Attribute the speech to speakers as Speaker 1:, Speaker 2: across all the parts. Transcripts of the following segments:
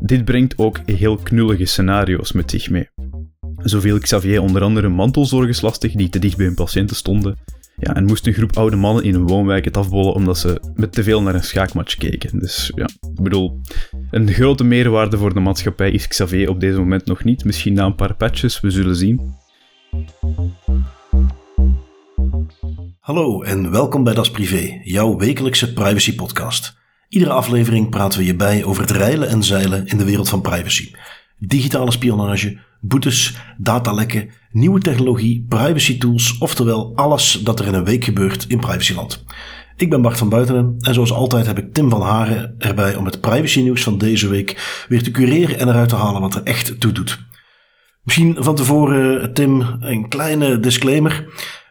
Speaker 1: Dit brengt ook heel knullige scenario's met zich mee. Zo viel Xavier onder andere mantelzorgers lastig die te dicht bij hun patiënten stonden. Ja, en moest een groep oude mannen in een woonwijk het afbollen omdat ze met te veel naar een schaakmatch keken. Dus ja, ik bedoel, een grote meerwaarde voor de maatschappij is Xavier op deze moment nog niet. Misschien na een paar patches, we zullen zien.
Speaker 2: Hallo en welkom bij Das Privé, jouw wekelijkse privacy podcast. Iedere aflevering praten we je bij over het reilen en zeilen in de wereld van privacy. Digitale spionage, boetes, datalekken, nieuwe technologie, privacy tools, oftewel alles dat er in een week gebeurt in privacyland. Ik ben Bart van Buitenen en zoals altijd heb ik Tim van Haren erbij om het privacy nieuws van deze week weer te cureren en eruit te halen wat er echt toe doet. Misschien van tevoren, Tim, een kleine disclaimer.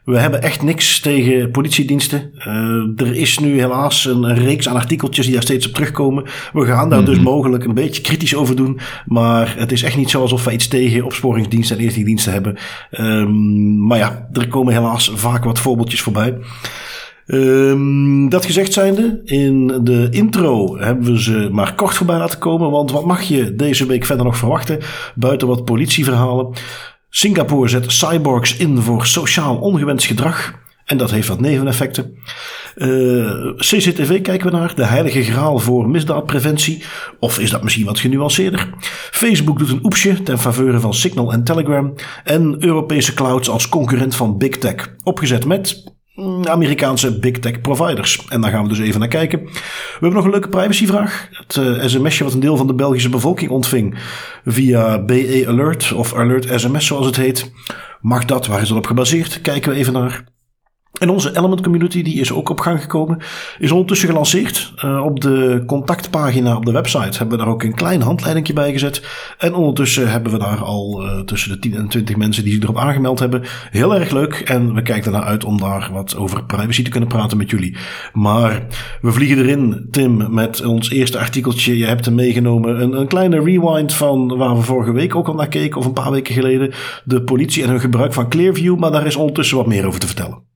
Speaker 2: We hebben echt niks tegen politiediensten. Uh, er is nu helaas een, een, reeks aan artikeltjes die daar steeds op terugkomen. We gaan daar mm -hmm. dus mogelijk een beetje kritisch over doen. Maar het is echt niet zo alsof we iets tegen opsporingsdiensten en inlichtingendiensten hebben. Um, maar ja, er komen helaas vaak wat voorbeeldjes voorbij. Um, dat gezegd zijnde, in de intro hebben we ze maar kort voorbij laten komen. Want wat mag je deze week verder nog verwachten? Buiten wat politieverhalen. Singapore zet cyborgs in voor sociaal ongewenst gedrag. En dat heeft wat neveneffecten. Uh, CCTV kijken we naar. De heilige graal voor misdaadpreventie. Of is dat misschien wat genuanceerder? Facebook doet een oepsje ten faveur van Signal en Telegram. En Europese clouds als concurrent van Big Tech. Opgezet met Amerikaanse big tech providers. En daar gaan we dus even naar kijken. We hebben nog een leuke privacyvraag. Het uh, sms'je wat een deel van de Belgische bevolking ontving via BE Alert of Alert SMS zoals het heet. Mag dat? Waar is dat op gebaseerd? Kijken we even naar. En onze Element Community, die is ook op gang gekomen, is ondertussen gelanceerd. Uh, op de contactpagina op de website hebben we daar ook een klein handleidingje bij gezet. En ondertussen hebben we daar al uh, tussen de 10 en 20 mensen die zich erop aangemeld hebben. Heel erg leuk en we kijken ernaar uit om daar wat over privacy te kunnen praten met jullie. Maar we vliegen erin, Tim, met ons eerste artikeltje. Je hebt hem meegenomen. Een, een kleine rewind van waar we vorige week ook al naar keken, of een paar weken geleden. De politie en hun gebruik van Clearview, maar daar is ondertussen wat meer over te vertellen.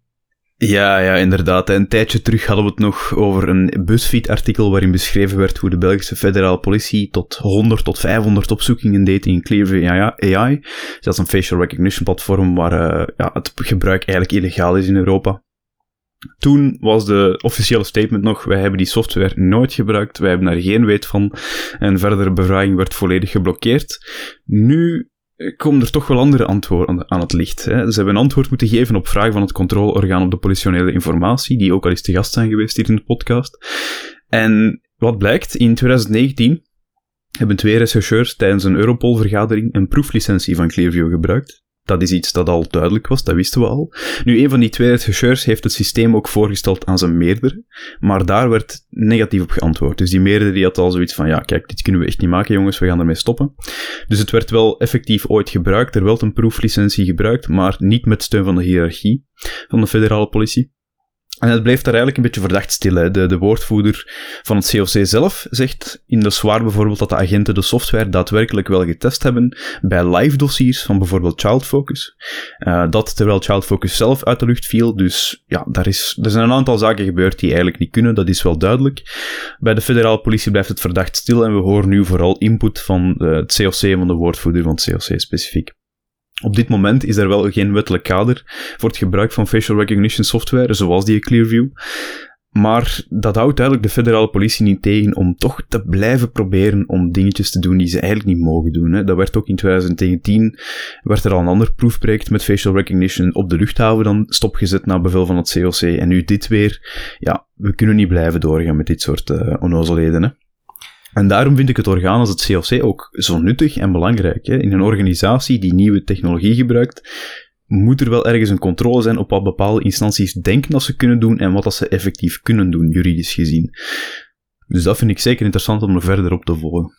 Speaker 1: Ja, ja, inderdaad. Een tijdje terug hadden we het nog over een BuzzFeed-artikel waarin beschreven werd hoe de Belgische federale politie tot 100 tot 500 opzoekingen deed in Clearview AI. Dat is een facial recognition platform waar uh, ja, het gebruik eigenlijk illegaal is in Europa. Toen was de officiële statement nog, wij hebben die software nooit gebruikt, wij hebben daar geen weet van en verdere bevraging werd volledig geblokkeerd. Nu komen er toch wel andere antwoorden aan het licht. Hè. Ze hebben een antwoord moeten geven op vragen van het controleorgaan op de politionele informatie, die ook al eens te gast zijn geweest hier in de podcast. En wat blijkt, in 2019 hebben twee rechercheurs tijdens een Europol-vergadering een proeflicentie van Clearview gebruikt. Dat is iets dat al duidelijk was, dat wisten we al. Nu, een van die twee rechercheurs heeft het systeem ook voorgesteld aan zijn meerdere, maar daar werd negatief op geantwoord. Dus die meerdere die had al zoiets van, ja, kijk, dit kunnen we echt niet maken, jongens, we gaan ermee stoppen. Dus het werd wel effectief ooit gebruikt, er werd een proeflicentie gebruikt, maar niet met steun van de hiërarchie van de federale politie. En het bleef daar eigenlijk een beetje verdacht stil. Hè. De, de woordvoerder van het COC zelf zegt in de zwaar bijvoorbeeld dat de agenten de software daadwerkelijk wel getest hebben bij live dossiers van bijvoorbeeld Child Focus. Uh, dat terwijl Child Focus zelf uit de lucht viel. Dus ja, daar, is, er zijn een aantal zaken gebeurd die eigenlijk niet kunnen, dat is wel duidelijk. Bij de federale politie blijft het verdacht stil en we horen nu vooral input van uh, het COC van de woordvoerder van het COC specifiek. Op dit moment is er wel geen wettelijk kader voor het gebruik van facial recognition software, zoals die Clearview. Maar dat houdt duidelijk de federale politie niet tegen om toch te blijven proberen om dingetjes te doen die ze eigenlijk niet mogen doen. Hè. Dat werd ook in 2019, werd er al een ander proefproject met facial recognition op de luchthaven dan stopgezet na bevel van het COC. En nu dit weer, ja, we kunnen niet blijven doorgaan met dit soort uh, onnozelheden. En daarom vind ik het orgaan als het COC ook zo nuttig en belangrijk. Hè. In een organisatie die nieuwe technologie gebruikt, moet er wel ergens een controle zijn op wat bepaalde instanties denken dat ze kunnen doen en wat dat ze effectief kunnen doen, juridisch gezien. Dus dat vind ik zeker interessant om er verder op te volgen.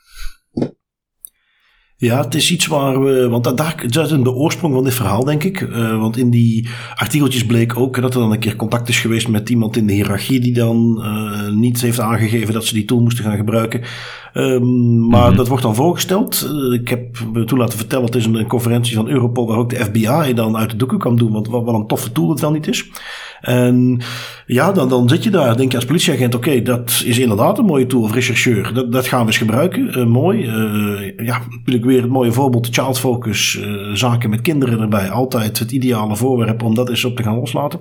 Speaker 2: Ja, het is iets waar we. Want dat, daar, dat is de oorsprong van dit verhaal, denk ik. Uh, want in die artikeltjes bleek ook dat er dan een keer contact is geweest met iemand in de hiërarchie die dan uh, niet heeft aangegeven dat ze die tool moesten gaan gebruiken. Um, maar mm-hmm. dat wordt dan voorgesteld. Uh, ik heb me toen laten vertellen, het is een, een, conferentie van Europol waar ook de FBI dan uit de doeken kan doen. Want wat, wat een toffe tool het wel niet is. En ja, dan, dan zit je daar, denk je als politieagent, oké, dat is inderdaad een mooie tool of rechercheur. Dat, dat gaan we eens gebruiken. mooi. ja, natuurlijk weer het mooie voorbeeld, child focus, zaken met kinderen erbij. Altijd het ideale voorwerp om dat eens op te gaan loslaten.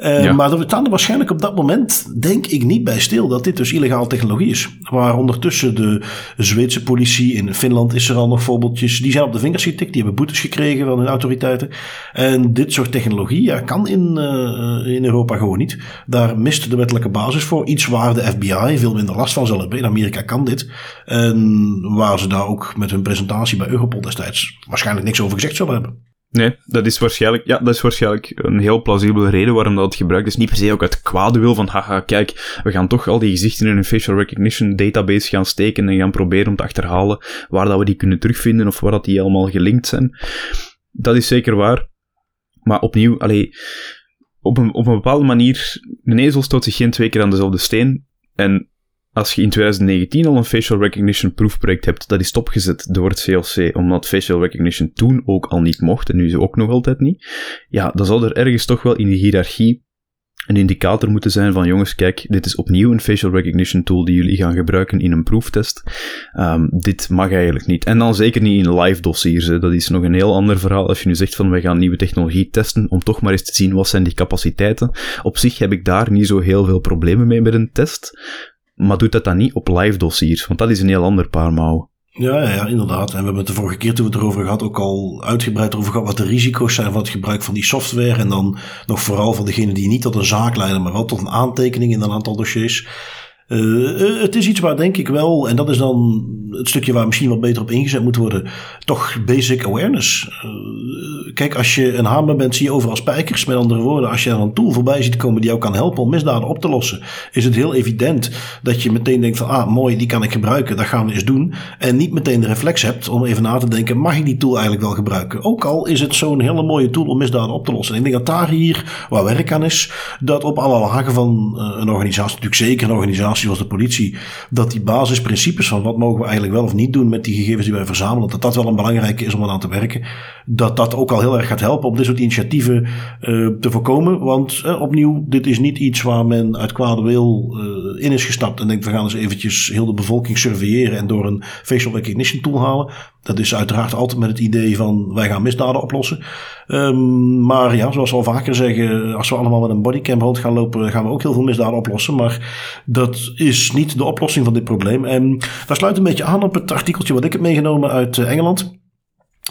Speaker 2: Uh, Maar we staan er waarschijnlijk op dat moment, denk ik, niet bij stil dat dit dus illegaal technologie is. Waar ondertussen de Zweedse politie, in Finland is er al nog voorbeeldjes, die zijn op de vingers getikt, die hebben boetes gekregen van hun autoriteiten. En dit soort technologie ja, kan in, uh, in Europa gewoon niet. Daar mist de wettelijke basis voor. Iets waar de FBI veel minder last van zal hebben. In Amerika kan dit. En waar ze daar ook met hun presentatie bij Europol destijds waarschijnlijk niks over gezegd zullen hebben.
Speaker 1: Nee, dat is waarschijnlijk, ja, dat is waarschijnlijk een heel plausibele reden waarom dat gebruikt is. Niet per se ook uit kwade wil van, haha, kijk, we gaan toch al die gezichten in een facial recognition database gaan steken en gaan proberen om te achterhalen waar dat we die kunnen terugvinden of waar dat die allemaal gelinkt zijn. Dat is zeker waar. Maar opnieuw, allee, op een, op een bepaalde manier, een ezel stoot zich geen twee keer aan dezelfde steen. En als je in 2019 al een facial recognition proefproject hebt, dat is stopgezet door het VLC, omdat facial recognition toen ook al niet mocht, en nu is ook nog altijd niet, ja, dan zal er ergens toch wel in de hiërarchie een indicator moeten zijn van jongens, kijk, dit is opnieuw een facial recognition tool die jullie gaan gebruiken in een proeftest. Um, dit mag eigenlijk niet. En dan zeker niet in live dossiers. Dat is nog een heel ander verhaal. Als je nu zegt van wij gaan nieuwe technologie testen om toch maar eens te zien wat zijn die capaciteiten. Op zich heb ik daar niet zo heel veel problemen mee met een test. Maar doet dat dan niet op live dossiers, want dat is een heel ander paar mouwen.
Speaker 2: Ja, ja, ja, inderdaad. En we hebben het de vorige keer toen we het erover gehad ook al uitgebreid over gehad wat de risico's zijn van het gebruik van die software. En dan nog vooral van degene die niet tot een zaak leiden, maar wel tot een aantekening in een aantal dossiers. Uh, het is iets waar denk ik wel, en dat is dan het stukje waar misschien wat beter op ingezet moet worden, toch basic awareness. Uh, kijk, als je een hamer bent, zie je overal spijkers. Met andere woorden, als je er een tool voorbij ziet komen die jou kan helpen om misdaden op te lossen, is het heel evident dat je meteen denkt van, ah mooi, die kan ik gebruiken, dat gaan we eens doen. En niet meteen de reflex hebt om even na te denken, mag ik die tool eigenlijk wel gebruiken? Ook al is het zo'n hele mooie tool om misdaden op te lossen. En ik denk dat daar hier waar werk aan is, dat op alle lagen van een organisatie, natuurlijk zeker een organisatie, zoals de politie, dat die basisprincipes van wat mogen we eigenlijk wel of niet doen met die gegevens die wij verzamelen, dat dat wel een belangrijke is om aan te werken. Dat dat ook al heel erg gaat helpen om dit soort initiatieven uh, te voorkomen. Want uh, opnieuw, dit is niet iets waar men uit kwade wil uh, in is gestapt en denkt we gaan eens eventjes heel de bevolking surveilleren en door een facial recognition tool halen. Dat is uiteraard altijd met het idee van wij gaan misdaden oplossen. Um, maar ja, zoals we al vaker zeggen, als we allemaal met een bodycam rond gaan lopen, gaan we ook heel veel misdaden oplossen. Maar dat is niet de oplossing van dit probleem. En dat sluit een beetje aan op het artikeltje wat ik heb meegenomen uit eh, Engeland.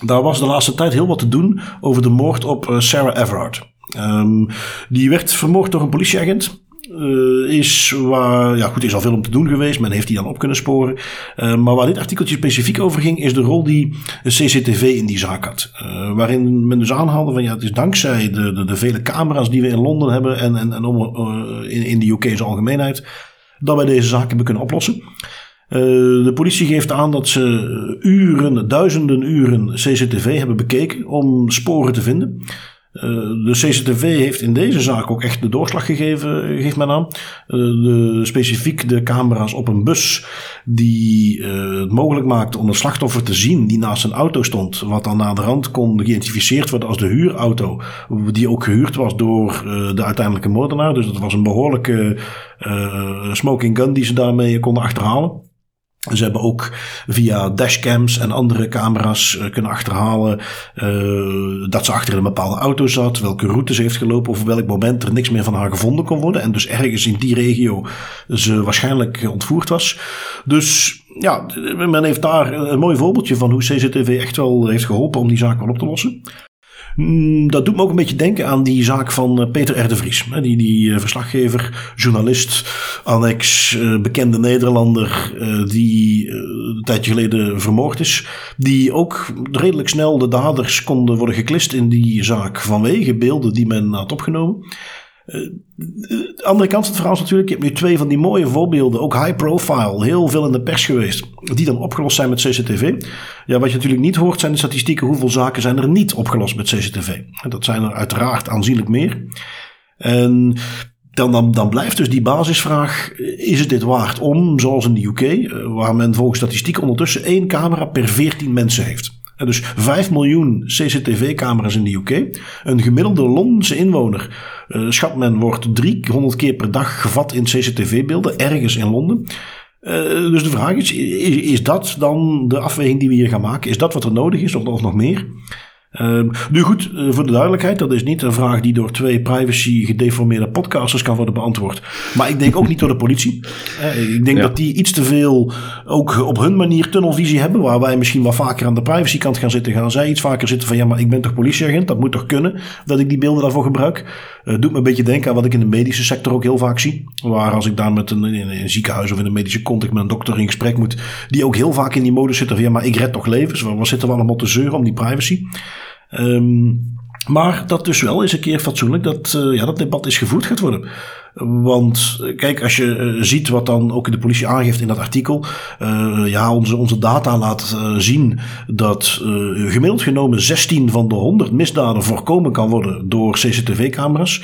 Speaker 2: Daar was de laatste tijd heel wat te doen over de moord op eh, Sarah Everard. Um, die werd vermoord door een politieagent. Uh, is waar, ja goed, is al veel om te doen geweest. Men heeft die dan op kunnen sporen. Uh, maar waar dit artikeltje specifiek over ging, is de rol die CCTV in die zaak had. Uh, waarin men dus aanhaalde van ja, het is dankzij de, de, de vele camera's die we in Londen hebben en, en, en om, in, in de UK's algemeenheid, dat wij deze zaak hebben kunnen oplossen. de politie geeft aan dat ze uren, duizenden uren CCTV hebben bekeken om sporen te vinden. Uh, de CCTV heeft in deze zaak ook echt de doorslag gegeven, geeft men aan. Uh, de, specifiek de camera's op een bus die het mogelijk maakte om een slachtoffer te zien die naast een auto stond. Wat dan naar de rand kon geïdentificeerd worden als de huurauto. Die ook gehuurd was door de uiteindelijke moordenaar. Dus dat was een behoorlijke smoking gun die ze daarmee konden achterhalen. Ze hebben ook via dashcams en andere camera's uh, kunnen achterhalen uh, dat ze achter een bepaalde auto zat, welke route ze heeft gelopen, of op welk moment er niks meer van haar gevonden kon worden. En dus ergens in die regio ze waarschijnlijk ontvoerd was. Dus ja, men heeft daar een mooi voorbeeldje van hoe CCTV echt wel heeft geholpen om die zaak wel op te lossen. Mm, dat doet me ook een beetje denken aan die zaak van eh, Peter R. de Vries. Die, die eh, verslaggever, journalist, annex, eh, bekende Nederlander, die een tijdje geleden vermoord is. Die ook redelijk snel de daders konden worden geklist in die zaak vanwege beelden die men had opgenomen. De eh, andere kant van het verhaal is natuurlijk, je hebt nu twee van die mooie voorbeelden, ook high profile, heel veel in de pers geweest, die dan opgelost zijn met CCTV. Ja, wat je natuurlijk niet hoort zijn de statistieken, hoeveel zaken zijn er niet opgelost met CCTV. Dat zijn er uiteraard aanzienlijk meer. En dan, dan, dan blijft dus die basisvraag, is het dit waard om, zoals in de UK, eh, waar men volgens statistiek ondertussen één camera per 14 mensen heeft. Dus 5 miljoen CCTV-camera's in de UK. Een gemiddelde Londense inwoner, uh, schat men, wordt 300 keer per dag gevat in CCTV-beelden, ergens in Londen. Uh, dus de vraag is, is, is, dat dan de afweging die we hier gaan maken? Is dat wat er nodig is of, of nog meer? Uh, nu goed, uh, voor de duidelijkheid, dat is niet een vraag die door twee privacy gedeformeerde podcasters kan worden beantwoord. Maar ik denk ook niet door de politie. Uh, ik denk ja. dat die iets te veel ook op hun manier tunnelvisie hebben, waar wij misschien wel vaker aan de privacykant gaan zitten. Gaan zij iets vaker zitten van ja, maar ik ben toch politieagent, dat moet toch kunnen dat ik die beelden daarvoor gebruik. Doet me een beetje denken aan wat ik in de medische sector ook heel vaak zie. Waar als ik daar met een, in een ziekenhuis of in een medische context met een dokter in gesprek moet, die ook heel vaak in die modus zitten van ja, maar ik red toch levens. Waar zitten we allemaal te zeuren om die privacy? Um, maar dat dus wel eens een keer fatsoenlijk dat, uh, ja, dat debat is gevoerd gaat worden. Want kijk, als je uh, ziet wat dan ook de politie aangeeft in dat artikel. Uh, ja, onze, onze data laat zien dat gemiddeld genomen 16 van de 100 misdaden voorkomen kan worden door CCTV-camera's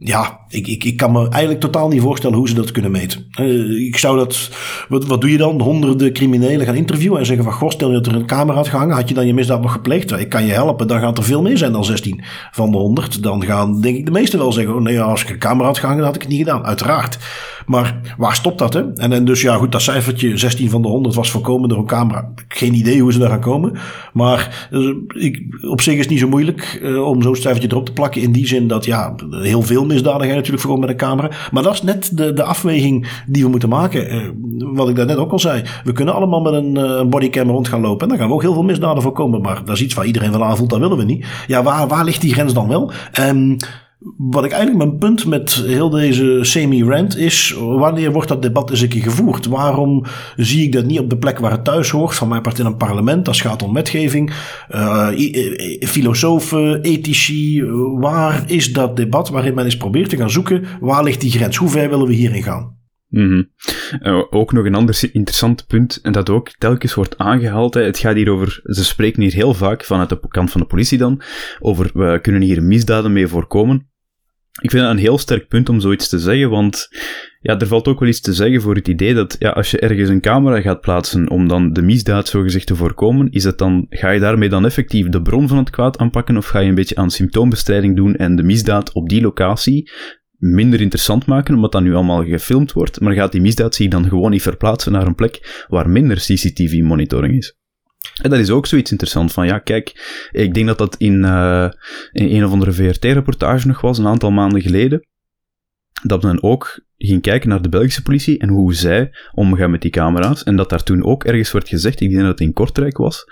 Speaker 2: ja, ik, ik, ik kan me eigenlijk totaal niet voorstellen hoe ze dat kunnen meten. Uh, ik zou dat. Wat, wat doe je dan? Honderden criminelen gaan interviewen en zeggen van goh, stel je dat er een camera had gehangen, had je dan je misdaad nog gepleegd? Ik kan je helpen, dan gaat er veel meer zijn dan 16 van de 100. Dan gaan, denk ik, de meesten wel zeggen: oh nee, als ik een camera had gehangen, had ik het niet gedaan. Uiteraard. Maar waar stopt dat? Hè? En, en dus ja, goed, dat cijfertje 16 van de 100 was voorkomen door een camera. Geen idee hoe ze daar gaan komen. Maar uh, ik, op zich is het niet zo moeilijk uh, om zo'n cijfertje erop te plakken. In die zin dat ja, heel veel misdadigheid natuurlijk voorkomen met een camera. Maar dat is net de, de afweging die we moeten maken. Uh, wat ik daar net ook al zei. We kunnen allemaal met een bodycam rond gaan lopen. En dan gaan we ook heel veel misdaden voorkomen. Maar dat is iets waar iedereen van aanvoelt, dat willen we niet. Ja, waar, waar ligt die grens dan wel? Um, wat ik eigenlijk mijn punt met heel deze semi-rant is, wanneer wordt dat debat eens een keer gevoerd? Waarom zie ik dat niet op de plek waar het thuis hoort, van mijn part in een parlement, het gaat om wetgeving, uh, filosofen, ethici, waar is dat debat waarin men eens probeert te gaan zoeken, waar ligt die grens? Hoe ver willen we hierin gaan?
Speaker 1: -hmm. uh, ook nog een ander interessant punt, en dat ook telkens wordt aangehaald. Hè. Het gaat hier over, ze spreken hier heel vaak vanuit de kant van de politie dan, over we kunnen hier misdaden mee voorkomen. Ik vind dat een heel sterk punt om zoiets te zeggen, want ja, er valt ook wel iets te zeggen voor het idee dat ja, als je ergens een camera gaat plaatsen om dan de misdaad zogezegd te voorkomen, is het dan, ga je daarmee dan effectief de bron van het kwaad aanpakken of ga je een beetje aan symptoombestrijding doen en de misdaad op die locatie minder interessant maken, omdat dat nu allemaal gefilmd wordt, maar gaat die misdaad zich dan gewoon niet verplaatsen naar een plek waar minder CCTV-monitoring is? En dat is ook zoiets interessant van, ja, kijk, ik denk dat dat in, uh, in een of andere VRT-reportage nog was, een aantal maanden geleden, dat men ook ging kijken naar de Belgische politie en hoe zij omgaan met die camera's. En dat daar toen ook ergens werd gezegd, ik denk dat het in Kortrijk was,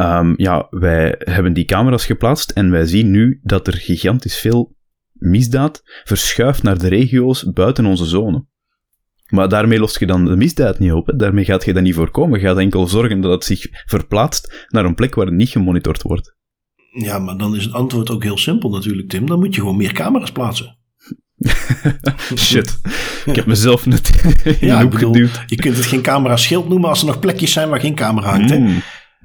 Speaker 1: um, ja, wij hebben die camera's geplaatst en wij zien nu dat er gigantisch veel misdaad verschuift naar de regio's buiten onze zone. Maar daarmee los je dan de misdaad niet op. Hè. Daarmee gaat je dat niet voorkomen. Je gaat enkel zorgen dat het zich verplaatst naar een plek waar het niet gemonitord wordt.
Speaker 2: Ja, maar dan is het antwoord ook heel simpel natuurlijk, Tim. Dan moet je gewoon meer camera's plaatsen.
Speaker 1: Shit. Ik heb mezelf net
Speaker 2: ja, ik bedoel, Je kunt het geen camera schild noemen als er nog plekjes zijn waar geen camera hangt. Mm.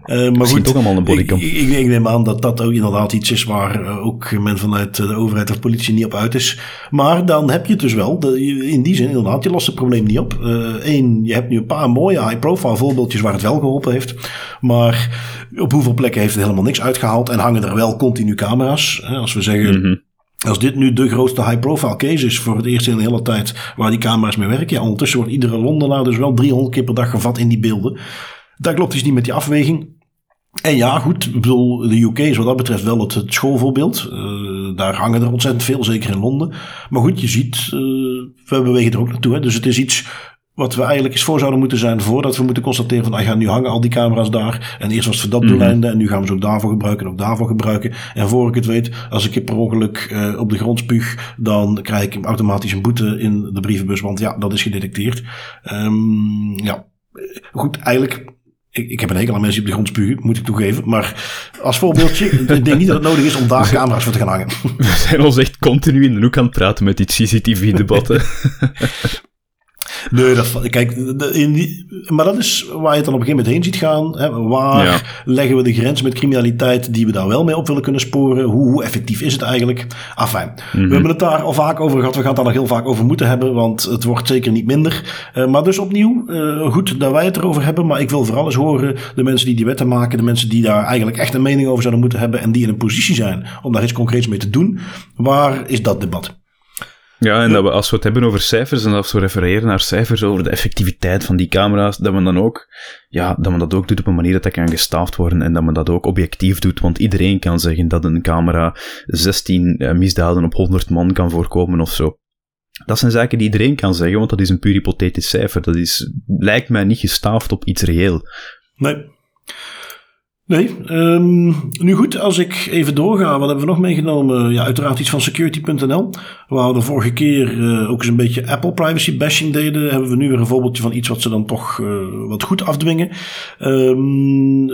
Speaker 1: Uh, maar goed, allemaal een bodycam.
Speaker 2: Ik, ik, ik, neem aan dat dat ook inderdaad iets is waar uh, ook men vanuit de overheid of politie niet op uit is. Maar dan heb je het dus wel, de, in die zin inderdaad, je lost het probleem niet op. Eén, je hebt nu een paar mooie high-profile voorbeeldjes waar het wel geholpen heeft. Maar op hoeveel plekken heeft het helemaal niks uitgehaald en hangen er wel continu camera's. Als we zeggen... Mm -hmm. Als dit nu de grootste high-profile case is voor het eerst in een hele tijd waar die camera's mee werken. Ja, ondertussen wordt iedere Londenaar dus wel 300 keer per dag gevat in die beelden. Dat klopt dus niet met die afweging. En ja, goed, ik bedoel, de UK is wat dat betreft wel het, het schoolvoorbeeld. Uh, daar hangen er ontzettend veel, zeker in Londen. Maar goed, je ziet, uh, we bewegen er ook naartoe. Hè? Dus het is iets wat we eigenlijk eens voor zouden moeten zijn voordat we moeten constateren van, ah ja, nu hangen al die camera's daar. En eerst was het voor dat mm doeleinde en nu gaan we ze ook daarvoor gebruiken en ook daarvoor gebruiken. En voor ik het weet, als ik per ongeluk uh, op de grond spuug, dan krijg ik automatisch een boete in de brievenbus, want ja, dat is gedetecteerd. Um, ja, goed, eigenlijk ik, ik heb een hekel aan mensen die op de grond spugen, moet ik toegeven. Maar als voorbeeldje, ik denk niet dat het nodig is om daar camera's voor te gaan hangen.
Speaker 1: We zijn ons echt continu in de hoek aan het praten met die CCTV-debatten.
Speaker 2: Nee, dat, kijk, in die, maar dat is waar je het dan op een gegeven moment heen ziet gaan. Hè, waar leggen we de grens met criminaliteit die we daar wel mee op willen kunnen sporen? Hoe, hoe effectief is het eigenlijk? Enfin, we mhm. hebben het daar al vaak over gehad. We gaan het daar nog heel vaak over moeten hebben, want het wordt zeker niet minder. Uh, maar dus opnieuw, uh, goed dat wij het erover hebben. Maar ik wil vooral eens horen de mensen die die wetten maken, de mensen die daar eigenlijk echt een mening over zouden moeten hebben en die in een positie zijn om daar iets concreets mee te doen. Waar is dat debat?
Speaker 1: Ja, en dat we, als we het hebben over cijfers en als we refereren naar cijfers over de effectiviteit van die camera's, dat men dan ook, ja, dat men dat ook doet op een manier dat dat kan gestaafd worden en dat men dat ook objectief doet, want iedereen kan zeggen dat een camera 16 eh, misdaden op 100 man kan voorkomen of zo. Dat zijn zaken die iedereen kan zeggen, want dat is een puur hypothetisch cijfer. Dat is, lijkt mij niet gestaafd op iets reëel.
Speaker 2: Nee. Nee, um, nu goed, als ik even doorga, wat hebben we nog meegenomen? Ja, uiteraard iets van security.nl. Waar we de vorige keer uh, ook eens een beetje Apple privacy bashing deden, hebben we nu weer een voorbeeldje van iets wat ze dan toch uh, wat goed afdwingen. Um,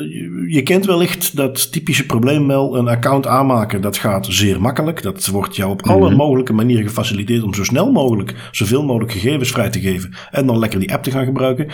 Speaker 2: je kent wellicht dat typische probleem wel, een account aanmaken, dat gaat zeer makkelijk. Dat wordt jou op alle mhm. mogelijke manieren gefaciliteerd om zo snel mogelijk zoveel mogelijk gegevens vrij te geven en dan lekker die app te gaan gebruiken.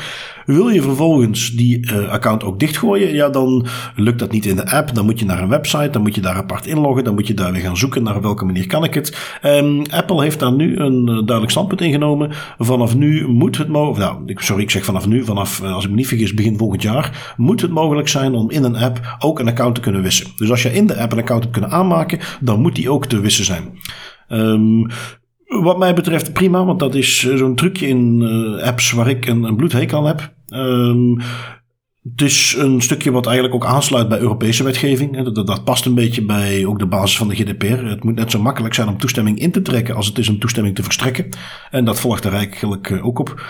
Speaker 2: Wil je vervolgens die uh, account ook dichtgooien, ja dan Lukt dat niet in de app, dan moet je naar een website, dan moet je daar apart inloggen, dan moet je daar weer gaan zoeken naar welke manier kan ik het. Um, Apple heeft daar nu een uh, duidelijk standpunt ingenomen. Vanaf nu moet het mogelijk, nou, sorry, ik zeg vanaf nu, vanaf, uh, als ik me niet vergis, begin volgend jaar, moet het mogelijk zijn om in een app ook een account te kunnen wissen. Dus als je in de app een account hebt kunnen aanmaken, dan moet die ook te wissen zijn. Um, wat mij betreft prima, want dat is eh, zo'n trucje in apps waar ik een, een bloedhekel aan heb. Um, het is een stukje wat eigenlijk ook aansluit bij Europese wetgeving. Dat, dat, past een beetje bij ook de basis van de GDPR. Het moet net zo makkelijk zijn om toestemming in te trekken als het is om toestemming te verstrekken. En dat volgt er eigenlijk eh, ook op.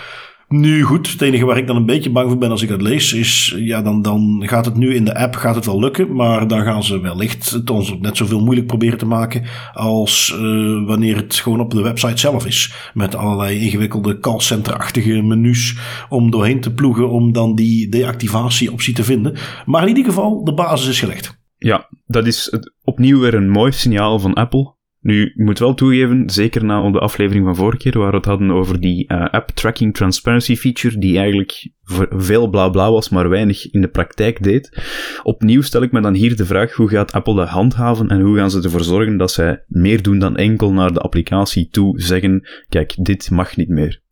Speaker 2: Nu goed, het enige waar ik dan een beetje bang voor ben als ik dat lees, is ja, dan, dan gaat het nu in de app gaat het wel lukken, maar dan gaan ze wellicht het ons net zoveel moeilijk proberen te maken als uh, wanneer het gewoon op de website zelf is. Met allerlei ingewikkelde callcenter-achtige menus om doorheen te ploegen om dan die deactivatieoptie te vinden. Maar in ieder geval, de basis is gelegd.
Speaker 1: Ja, dat is opnieuw weer een mooi signaal van Apple. Nu, ik moet wel toegeven, zeker na de aflevering van vorige keer, waar we het hadden over die uh, app tracking transparency feature, die eigenlijk veel bla bla was, maar weinig in de praktijk deed. Opnieuw stel ik me dan hier de vraag, hoe gaat Apple dat handhaven en hoe gaan ze ervoor zorgen dat zij meer doen dan enkel naar de applicatie toe zeggen, kijk, dit mag niet meer.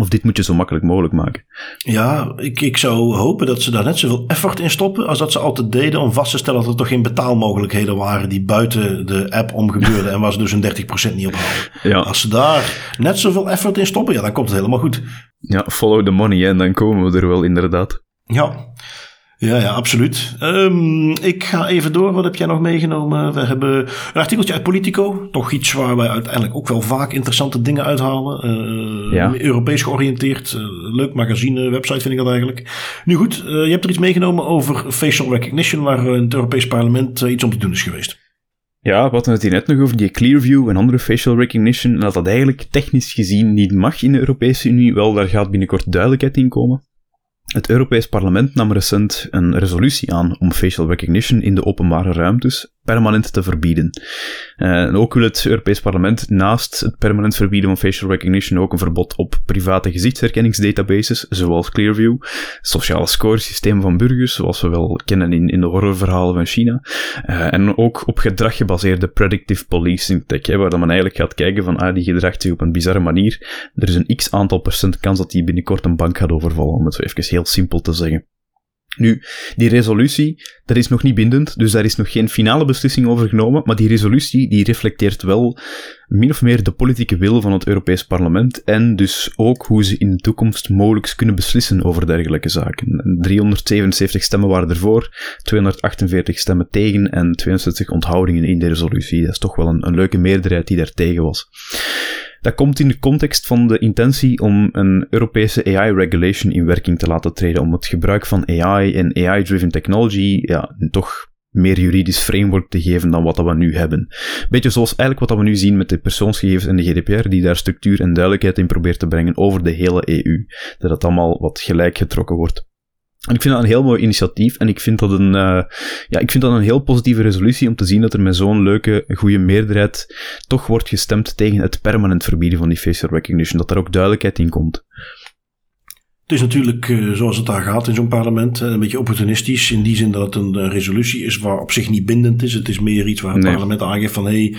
Speaker 1: Of dit moet je zo makkelijk mogelijk maken.
Speaker 2: Ja, ik, ik zou hopen dat ze daar net zoveel effort in stoppen als dat ze altijd deden om vast te stellen dat er toch geen betaalmogelijkheden waren die buiten de app omgebeurden en waar ze dus een 30% niet op houden. Ja. Als ze daar net zoveel effort in stoppen, ja, dan komt het helemaal goed.
Speaker 1: Ja, follow the money en dan komen we er wel inderdaad.
Speaker 2: Ja. Ja, ja, absoluut. Um, ik ga even door. Wat heb jij nog meegenomen? We hebben een artikeltje uit Politico. Toch iets waar wij uiteindelijk ook wel vaak interessante dingen uithalen. Uh, ja. Europees georiënteerd. Uh, leuk magazine, website vind ik dat eigenlijk. Nu goed, uh, je hebt er iets meegenomen over facial recognition, waar in het Europees Parlement iets om te doen is geweest.
Speaker 1: Ja, we hadden het hier net nog over die Clearview en andere facial recognition. En dat dat eigenlijk technisch gezien niet mag in de Europese Unie. Wel, daar gaat binnenkort duidelijkheid in komen. Het Europees Parlement nam recent een resolutie aan om facial recognition in de openbare ruimtes permanent te verbieden. En ook wil het Europees Parlement naast het permanent verbieden van facial recognition ook een verbod op private gezichtsherkenningsdatabases, zoals Clearview, sociale scoresystemen van burgers, zoals we wel kennen in, in de horrorverhalen van China, uh, en ook op gedrag gebaseerde predictive policing tech, hè, waar dan men eigenlijk gaat kijken van, ah, die gedragt zich op een bizarre manier. Er is een x aantal procent kans dat die binnenkort een bank gaat overvallen, om het zo even heel simpel te zeggen. Nu, die resolutie, dat is nog niet bindend, dus daar is nog geen finale beslissing over genomen, maar die resolutie die reflecteert wel min of meer de politieke wil van het Europees Parlement en dus ook hoe ze in de toekomst mogelijk kunnen beslissen over dergelijke zaken. 377 stemmen waren ervoor, 248 stemmen tegen en 62 onthoudingen in de resolutie. Dat is toch wel een, een leuke meerderheid die daar tegen was. Dat komt in de context van de intentie om een Europese AI-regulation in werking te laten treden, om het gebruik van AI en AI-driven technology ja, toch meer juridisch framework te geven dan wat we nu hebben. Beetje zoals eigenlijk wat we nu zien met de persoonsgegevens en de GDPR, die daar structuur en duidelijkheid in probeert te brengen over de hele EU. Dat het allemaal wat gelijk getrokken wordt. En ik vind dat een heel mooi initiatief en ik vind dat een, uh, ja, ik vind dat een heel positieve resolutie om te zien dat er met zo'n leuke, goede meerderheid toch wordt gestemd tegen het permanent verbieden van die facial recognition, dat er ook duidelijkheid in komt.
Speaker 2: Het is natuurlijk uh, zoals het daar gaat in zo'n parlement, een beetje opportunistisch. In die zin dat het een, resolutie is waar op zich niet bindend is. Het is meer iets waar het parlement aangeeft van hé, hey,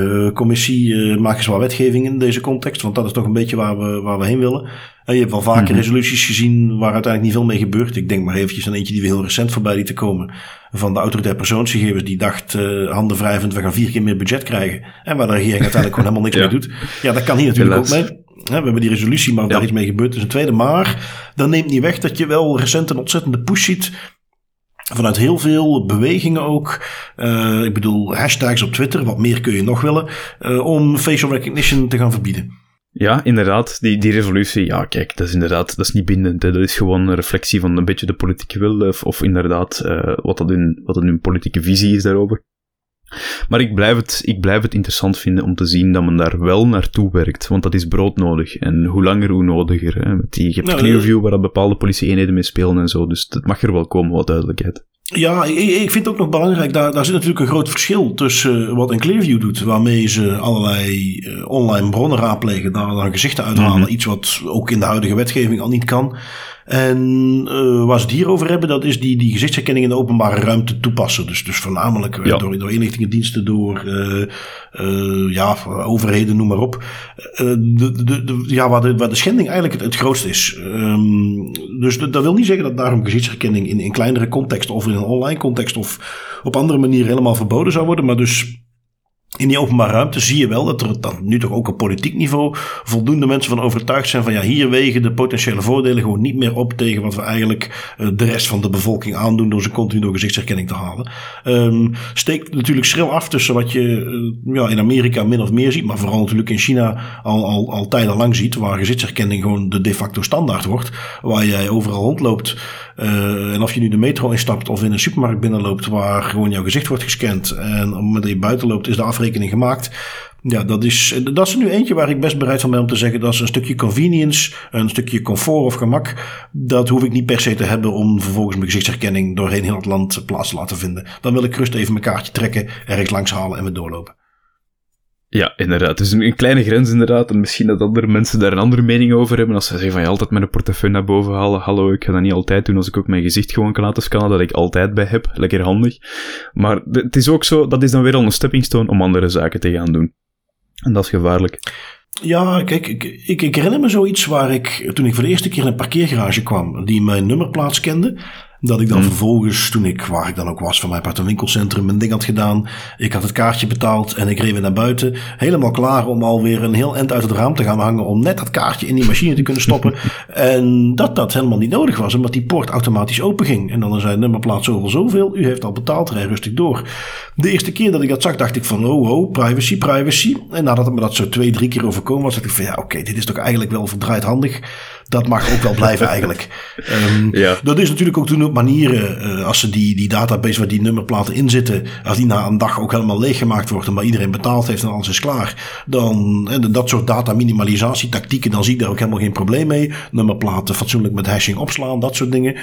Speaker 2: uh, commissie, uh, maak eens wat wetgeving in deze context. Want dat is toch een beetje waar we, waar we heen willen. Je hebt wel vaker mhm. resoluties gezien waar uiteindelijk niet veel mee gebeurt. Ik denk maar eventjes aan eentje die we heel recent voorbij lieten komen. Van de autoriteit persoonsgegevens die dacht, handen wrijvend, we gaan vier keer meer budget krijgen. En waar de regering uiteindelijk gewoon helemaal niks mee doet. Ja, dat kan hier natuurlijk ook mee we hebben die resolutie, maar daar iets mee gebeurd is een tweede. Maar dat neemt niet weg dat je wel recent een ontzettende push ziet. Vanuit heel veel bewegingen ook. Uh, ik bedoel, hashtags op Twitter, wat meer kun je nog willen. Uh, om facial recognition te gaan verbieden.
Speaker 1: Ja, inderdaad. Die, die revolutie, ja, kijk, dat is inderdaad, dat is niet bindend. Hè. Dat is gewoon een reflectie van een beetje de politieke wil. Of, of inderdaad, uh, wat, dat hun, wat dat hun politieke visie is daarover. Maar ik blijf, het, ik blijf het interessant vinden om te zien dat men daar wel naartoe werkt, want dat is broodnodig. En hoe langer, hoe nodiger. Hè. Die, je hebt nou, Clearview eh, waar dat bepaalde politie-eenheden mee spelen en zo, dus dat mag er wel komen, wat duidelijkheid.
Speaker 2: Ja, ik, vind het ook nog belangrijk, daar, daar zit natuurlijk een groot verschil tussen wat een Clearview doet, waarmee ze allerlei uh, online bronnen raadplegen, daar dan gezichten uithalen, mhm. iets wat ook in de huidige wetgeving al niet kan. En uh, waar ze het hier over hebben, dat is die, die gezichtsherkenning in de openbare ruimte toepassen. Dus, dus voornamelijk eh, door, door inlichtingendiensten, door uh, ja, overheden, noem maar op. de, de, de, ja, waar, de, waar de schending eigenlijk het, het grootst is. Um, dus dat wil niet zeggen dat daarom gezichtsherkenning in, in kleinere context of in een online context of op andere manier helemaal verboden zou worden. Maar dus in die openbare ruimte zie je wel dat er nu toch ook op politiek niveau voldoende mensen van overtuigd zijn van ja, hier wegen de potentiële voordelen gewoon niet meer op tegen wat we eigenlijk uh, de rest van de bevolking aandoen door ze continu door gezichtsherkenning te halen. Um, steekt natuurlijk schril af tussen wat je uh, ja, in Amerika min of meer ziet, maar vooral natuurlijk in China al, al, al tijdenlang ziet, waar gezichtsherkenning gewoon de de facto standaard wordt, waar jij overal rondloopt. Uh, en of je nu de metro instapt of in een supermarkt binnenloopt waar gewoon jouw gezicht wordt gescand en op het moment dat je buiten loopt is de afrekening gemaakt. Ja, dat is, dat is nu eentje waar ik best bereid van ben om te zeggen dat is een stukje convenience, een stukje comfort of gemak. Dat hoef ik niet per se te hebben om vervolgens mijn gezichtsherkenning doorheen heel het land plaats te laten vinden. Dan wil ik rust even mijn kaartje trekken, ergens langs halen en weer doorlopen.
Speaker 1: Ja, inderdaad. Dus een, een, kleine grens inderdaad. En misschien dat andere mensen daar een andere mening over hebben. Als ze zeggen van je altijd mijn portefeuille naar boven halen. Hallo, ik ga dat niet altijd doen als ik ook mijn gezicht gewoon kan laten scannen. Dat ik altijd bij heb. Lekker handig. Maar het is ook zo, dat is dan weer al een stepping stone om andere zaken te gaan doen. En dat is gevaarlijk.
Speaker 2: Ja, kijk, ik, ik, ik herinner me zoiets waar ik, toen ik voor de eerste keer in een parkeergarage kwam, die mijn nummerplaats kende. Dat ik dan hmm. vervolgens, toen ik, waar ik dan ook was, van mijn part een winkelcentrum, mijn ding had gedaan. Ik had het kaartje betaald en ik reed weer naar buiten. Helemaal klaar om alweer een heel eind uit het raam te gaan hangen. Om net dat kaartje in die machine te kunnen stoppen. en dat dat helemaal niet nodig was, omdat die poort automatisch open ging. En dan zei nummerplaat zoveel, zoveel. U heeft al betaald, rij rustig door. De eerste keer dat ik dat zag, dacht ik van, oh, oh, privacy, privacy. En nadat het me dat zo twee, drie keer overkomen was, dacht ik van, ja, oké, dit is toch eigenlijk wel verdraaid handig dat mag ook wel blijven eigenlijk. Um, ja. Dat is natuurlijk ook toen manieren, uh, als ze die, die database waar die nummerplaten in zitten, als die na een dag ook helemaal leeggemaakt wordt en maar iedereen betaald heeft en alles is klaar, dan dat soort data minimalisatie tactieken, dan zie ik daar ook helemaal geen probleem mee. Nummerplaten fatsoenlijk met hashing opslaan, dat soort dingen.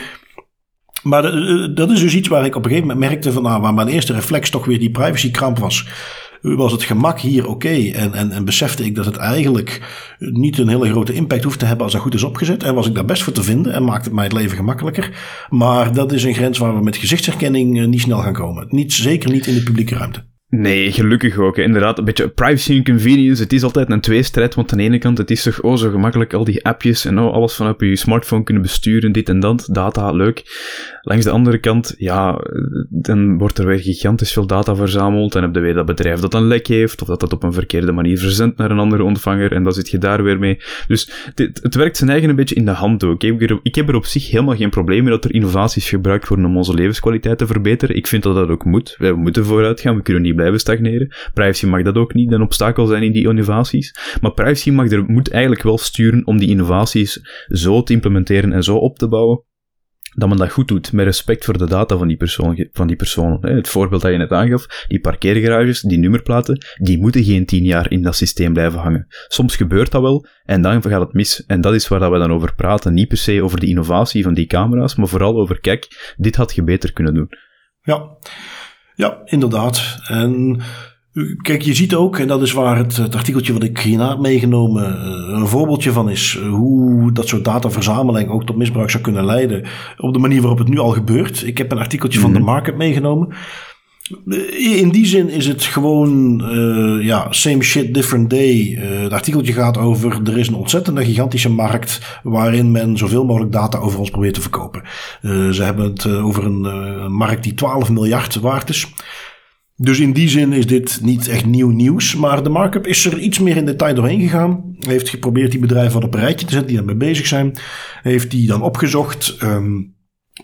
Speaker 2: Maar eh, dat is dus iets waar ik op een gegeven moment merkte van, nou, waar mijn eerste reflex toch weer die privacy kramp was was het gemak hier oké. En, en, en besefte ik dat het eigenlijk niet een hele grote impact hoeft te hebben als dat goed is opgezet. En was ik daar best voor te vinden en maakte het mij het leven gemakkelijker. Maar dat is een grens waar we met gezichtsherkenning eh, niet snel gaan komen. Niet, zeker niet in de publieke ruimte.
Speaker 1: Nee, gelukkig ook. Inderdaad, een beetje privacy en convenience. Het is altijd een tweestrijd, want aan de ene kant het is toch oh, zo gemakkelijk al die appjes en oh, alles vanaf je smartphone kunnen besturen, dit en dat, data, leuk. Langs de andere kant, ja, dan wordt er weer gigantisch veel data verzameld en heb je weer dat bedrijf dat een lek heeft, of dat dat op een verkeerde manier verzendt naar een andere ontvanger en dan zit je daar weer mee. Dus dit, het werkt zijn eigen een beetje in de hand ook. Ik heb, er, ik heb er op zich helemaal geen probleem mee dat er innovaties gebruikt worden om onze levenskwaliteit te verbeteren. Ik vind dat dat ook moet. Wij moeten vooruit gaan, we kunnen niet blijven stagneren. Privacy mag dat ook niet, een obstakel zijn in die innovaties. Maar privacy mag er, moet eigenlijk wel sturen om die innovaties zo te implementeren en zo op te bouwen dat men dat goed doet, met respect voor de data van die, persoon, van die personen. Het voorbeeld dat je net aangaf, die parkeergarages, die nummerplaten, die moeten geen tien jaar in dat systeem blijven hangen. Soms gebeurt dat wel, en dan gaat het mis. En dat is waar we dan over praten. Niet per se over de innovatie van die camera's, maar vooral over, kijk, dit had je beter kunnen doen.
Speaker 2: Ja, ja inderdaad. En Kijk, je ziet ook, en dat is waar het, het artikeltje wat ik hierna heb meegenomen eh, een voorbeeldje van is, eh, hoe dat soort dataverzameling ook tot misbruik zou kunnen leiden op de manier waarop het nu al gebeurt. Ik heb een artikeltje van de mhm. Market meegenomen. Eh, in die zin is het gewoon, uh, ja, same shit, different day. Uh, het artikeltje gaat over, er is een ontzettende gigantische markt waarin men zoveel mogelijk data over ons probeert te verkopen. Ze hebben het over een, markt die 12 miljard waard is. Dus in die zin is dit niet echt nieuw nieuws. Maar de markup is er iets meer in detail doorheen gegaan. Heeft geprobeerd die bedrijven wat op een rijtje te zetten die daarmee bezig zijn. Heeft die dan opgezocht. Um,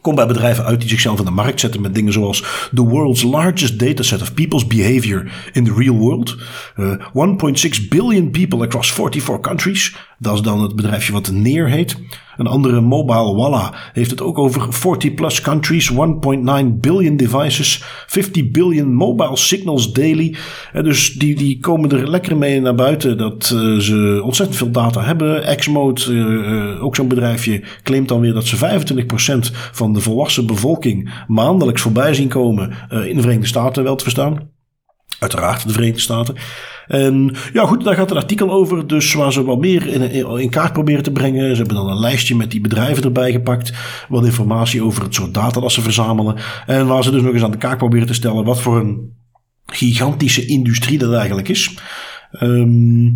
Speaker 2: Kom bij bedrijven uit die zichzelf in de markt zetten met dingen zoals the world's largest dataset of people's behavior in the real world. Uh, eh, 1.6 billion people across 44 countries. Dat is dan het bedrijfje wat Near heet. Een andere mobile Walla heeft het ook over 40 plus countries, 1.9 billion devices, 50 billion mobile signals daily. Dus die, die komen er lekker mee naar buiten dat uh, ze ontzettend veel data hebben. Xmode, uh, ook zo'n bedrijfje, claimt dan weer dat ze 25% van de volwassen bevolking maandelijks voorbij zien komen in de Verenigde Staten wel te verstaan. Uiteraard de Verenigde Staten. En ja, goed, daar gaat een artikel over. Dus waar ze wat meer in, in, kaart proberen te brengen. Ze hebben dan een lijstje met die bedrijven erbij gepakt. Wat informatie over het soort data dat ze verzamelen. En waar ze dus nog eens aan de kaart proberen te stellen wat voor een gigantische industrie dat eigenlijk is. Um,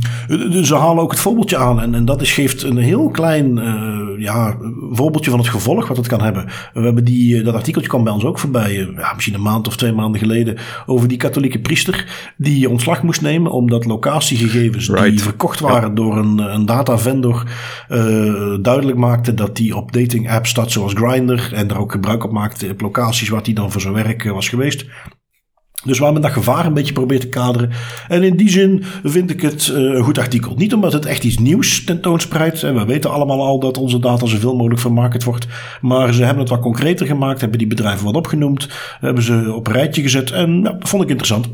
Speaker 2: ze halen ook het voorbeeldje aan en, en dat is, geeft een heel klein uh, ja, voorbeeldje van het gevolg wat het kan hebben. We hebben die, eh, dat artikeltje kwam bij ons ook voorbij, uh, ja, misschien een maand of twee maanden geleden, over die katholieke priester die ontslag moest nemen omdat locatiegegevens die verkocht waren door een, een datavendor uh, duidelijk maakten dat die op dating apps staat zoals Grindr en daar ook gebruik op maakte op locaties waar die dan voor zijn werk was geweest. Dus waar men dat gevaar een beetje probeert te kaderen. En in die zin vind ik het uh, een goed artikel. Niet omdat het echt iets nieuws tentoonspreidt. En we weten allemaal al dat onze data zoveel mogelijk vermarkt wordt. Maar ze hebben het wat concreter gemaakt. Hebben die bedrijven wat opgenoemd. Hebben ze op een rijtje gezet. En dat vond ik interessant.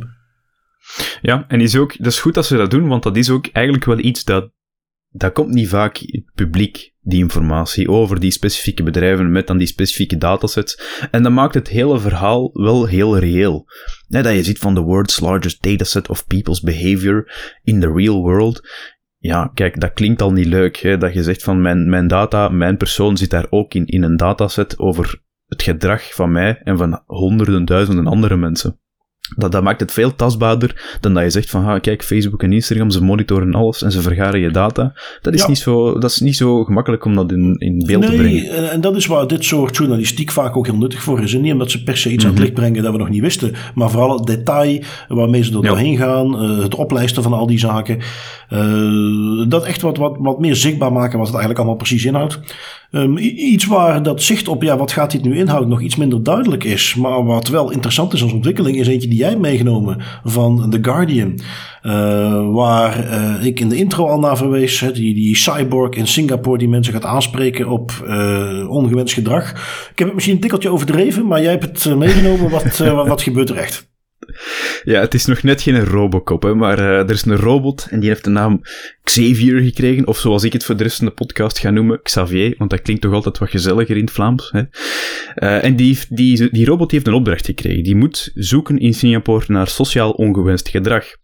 Speaker 1: Ja, en is ook, dat is goed dat ze dat doen. Want dat is ook eigenlijk wel iets dat dat komt niet vaak het publiek, die informatie over die specifieke bedrijven met dan die specifieke datasets. En dat maakt het hele verhaal wel heel reëel. dat je ziet van the world's largest dataset of people's behavior in the real world. Ja, kijk, dat klinkt al niet leuk. Hè? Dat je zegt van mijn, mijn data, mijn persoon zit daar ook in, in een dataset over het gedrag van mij en van honderden, duizenden andere mensen. Dat, dat maakt het veel tastbaarder dan dat je zegt van, kijk, Facebook en Instagram, ze monitoren alles en ze vergaren je data. Dat is, niet, zo, dat is niet zo gemakkelijk om dat in, in beeld te brengen.
Speaker 2: Nee, en dat is waar dit soort journalistiek vaak ook heel nuttig voor is. En niet omdat ze per se iets aan het mhm. licht brengen dat we nog niet wisten, maar vooral het detail waarmee ze er doorheen gaan, uh, het oplijsten van al die zaken. Uh, dat echt wat, wat, wat meer zichtbaar maken wat het eigenlijk allemaal precies inhoudt. Um, iets waar dat zicht op, ja, wat gaat dit nu inhouden, nog iets minder duidelijk is. Maar wat wel interessant is als ontwikkeling, is eentje die jij hebt meegenomen van The Guardian. Uh, waar uh, ik in de intro al naar verwees. Die, die cyborg in Singapore die mensen gaat aanspreken op ongewenst gedrag. Ik heb het misschien een tikkeltje overdreven, maar jij hebt het meegenomen. Wat, wat gebeurt er echt?
Speaker 1: Ja, het is nog net geen Robocop, hè, maar uh, er is een robot en die heeft de naam Xavier gekregen, of zoals ik het voor de rest van de podcast ga noemen, Xavier, want dat klinkt toch altijd wat gezelliger in het Vlaams. Hè. Uh, en die, die, die robot heeft een opdracht gekregen. Die moet zoeken in Singapore naar sociaal ongewenst gedrag.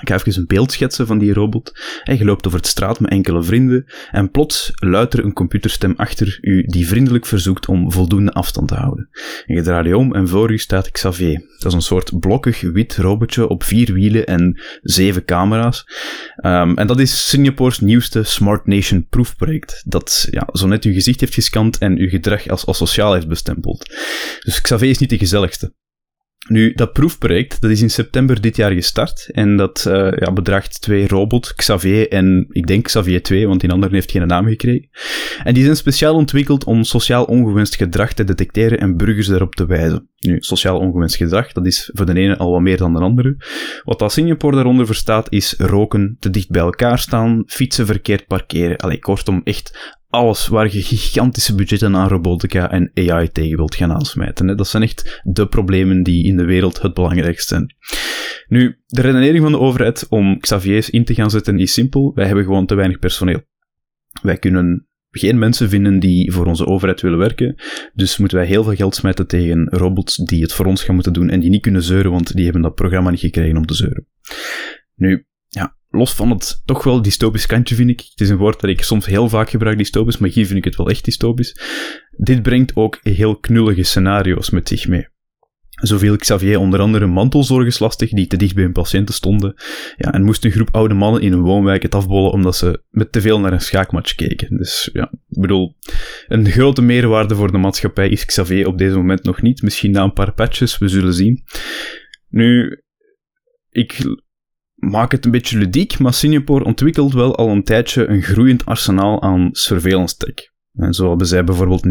Speaker 1: Ik ga even een beeld schetsen van die robot. Hij loopt over de straat met enkele vrienden en plots luidt er een computerstem achter u die vriendelijk verzoekt om voldoende afstand te houden. En je draait je om en voor u staat Xavier. Dat is een soort blokkig wit robotje op vier wielen en zeven camera's. Um, en dat is Singapore's nieuwste Smart Nation proefproject, dat ja, zo net uw gezicht heeft gescand en uw gedrag als asociaal heeft bestempeld. Dus Xavier is niet de gezelligste. Nu, dat proefproject dat is in september dit jaar gestart en dat uh, ja, bedraagt twee robot, Xavier en ik denk Xavier 2, want die andere heeft geen naam gekregen. En die zijn speciaal ontwikkeld om sociaal ongewenst gedrag te detecteren en burgers daarop te wijzen. Nu, sociaal ongewenst gedrag, dat is voor de ene al wat meer dan de andere. Wat als Singapore daaronder verstaat is roken, te dicht bij elkaar staan, fietsen verkeerd parkeren. Allee, kortom, echt alles waar je gigantische budgetten aan robotica en AI tegen wilt gaan aansmijten. Hè. Dat zijn echt de problemen die in de wereld het belangrijkste zijn. Nu, de redenering van de overheid om Xavier's in te gaan zetten is simpel. Wij hebben gewoon te weinig personeel. Wij kunnen geen mensen vinden die voor onze overheid willen werken. Dus moeten wij heel veel geld smijten tegen robots die het voor ons gaan moeten doen en die niet kunnen zeuren, want die hebben dat programma niet gekregen om te zeuren. Nu, los van het toch wel dystopisch kantje vind ik. Het is een woord dat ik soms heel vaak gebruik, dystopisch, maar hier vind ik het wel echt dystopisch. Dit brengt ook heel knullige scenario's met zich mee. Zo viel Xavier onder andere mantelzorgers lastig die te dicht bij hun patiënten stonden. Ja, en moest een groep oude mannen in een woonwijk het afbollen omdat ze met te veel naar een schaakmatch keken. Dus ja, ik bedoel, een grote meerwaarde voor de maatschappij is Xavier op deze moment nog niet. Misschien na een paar patches, we zullen zien. Nu, ik maak het een beetje ludiek, maar Singapore ontwikkelt wel al een tijdje een groeiend arsenaal aan surveillance tech. En zo hebben zij bijvoorbeeld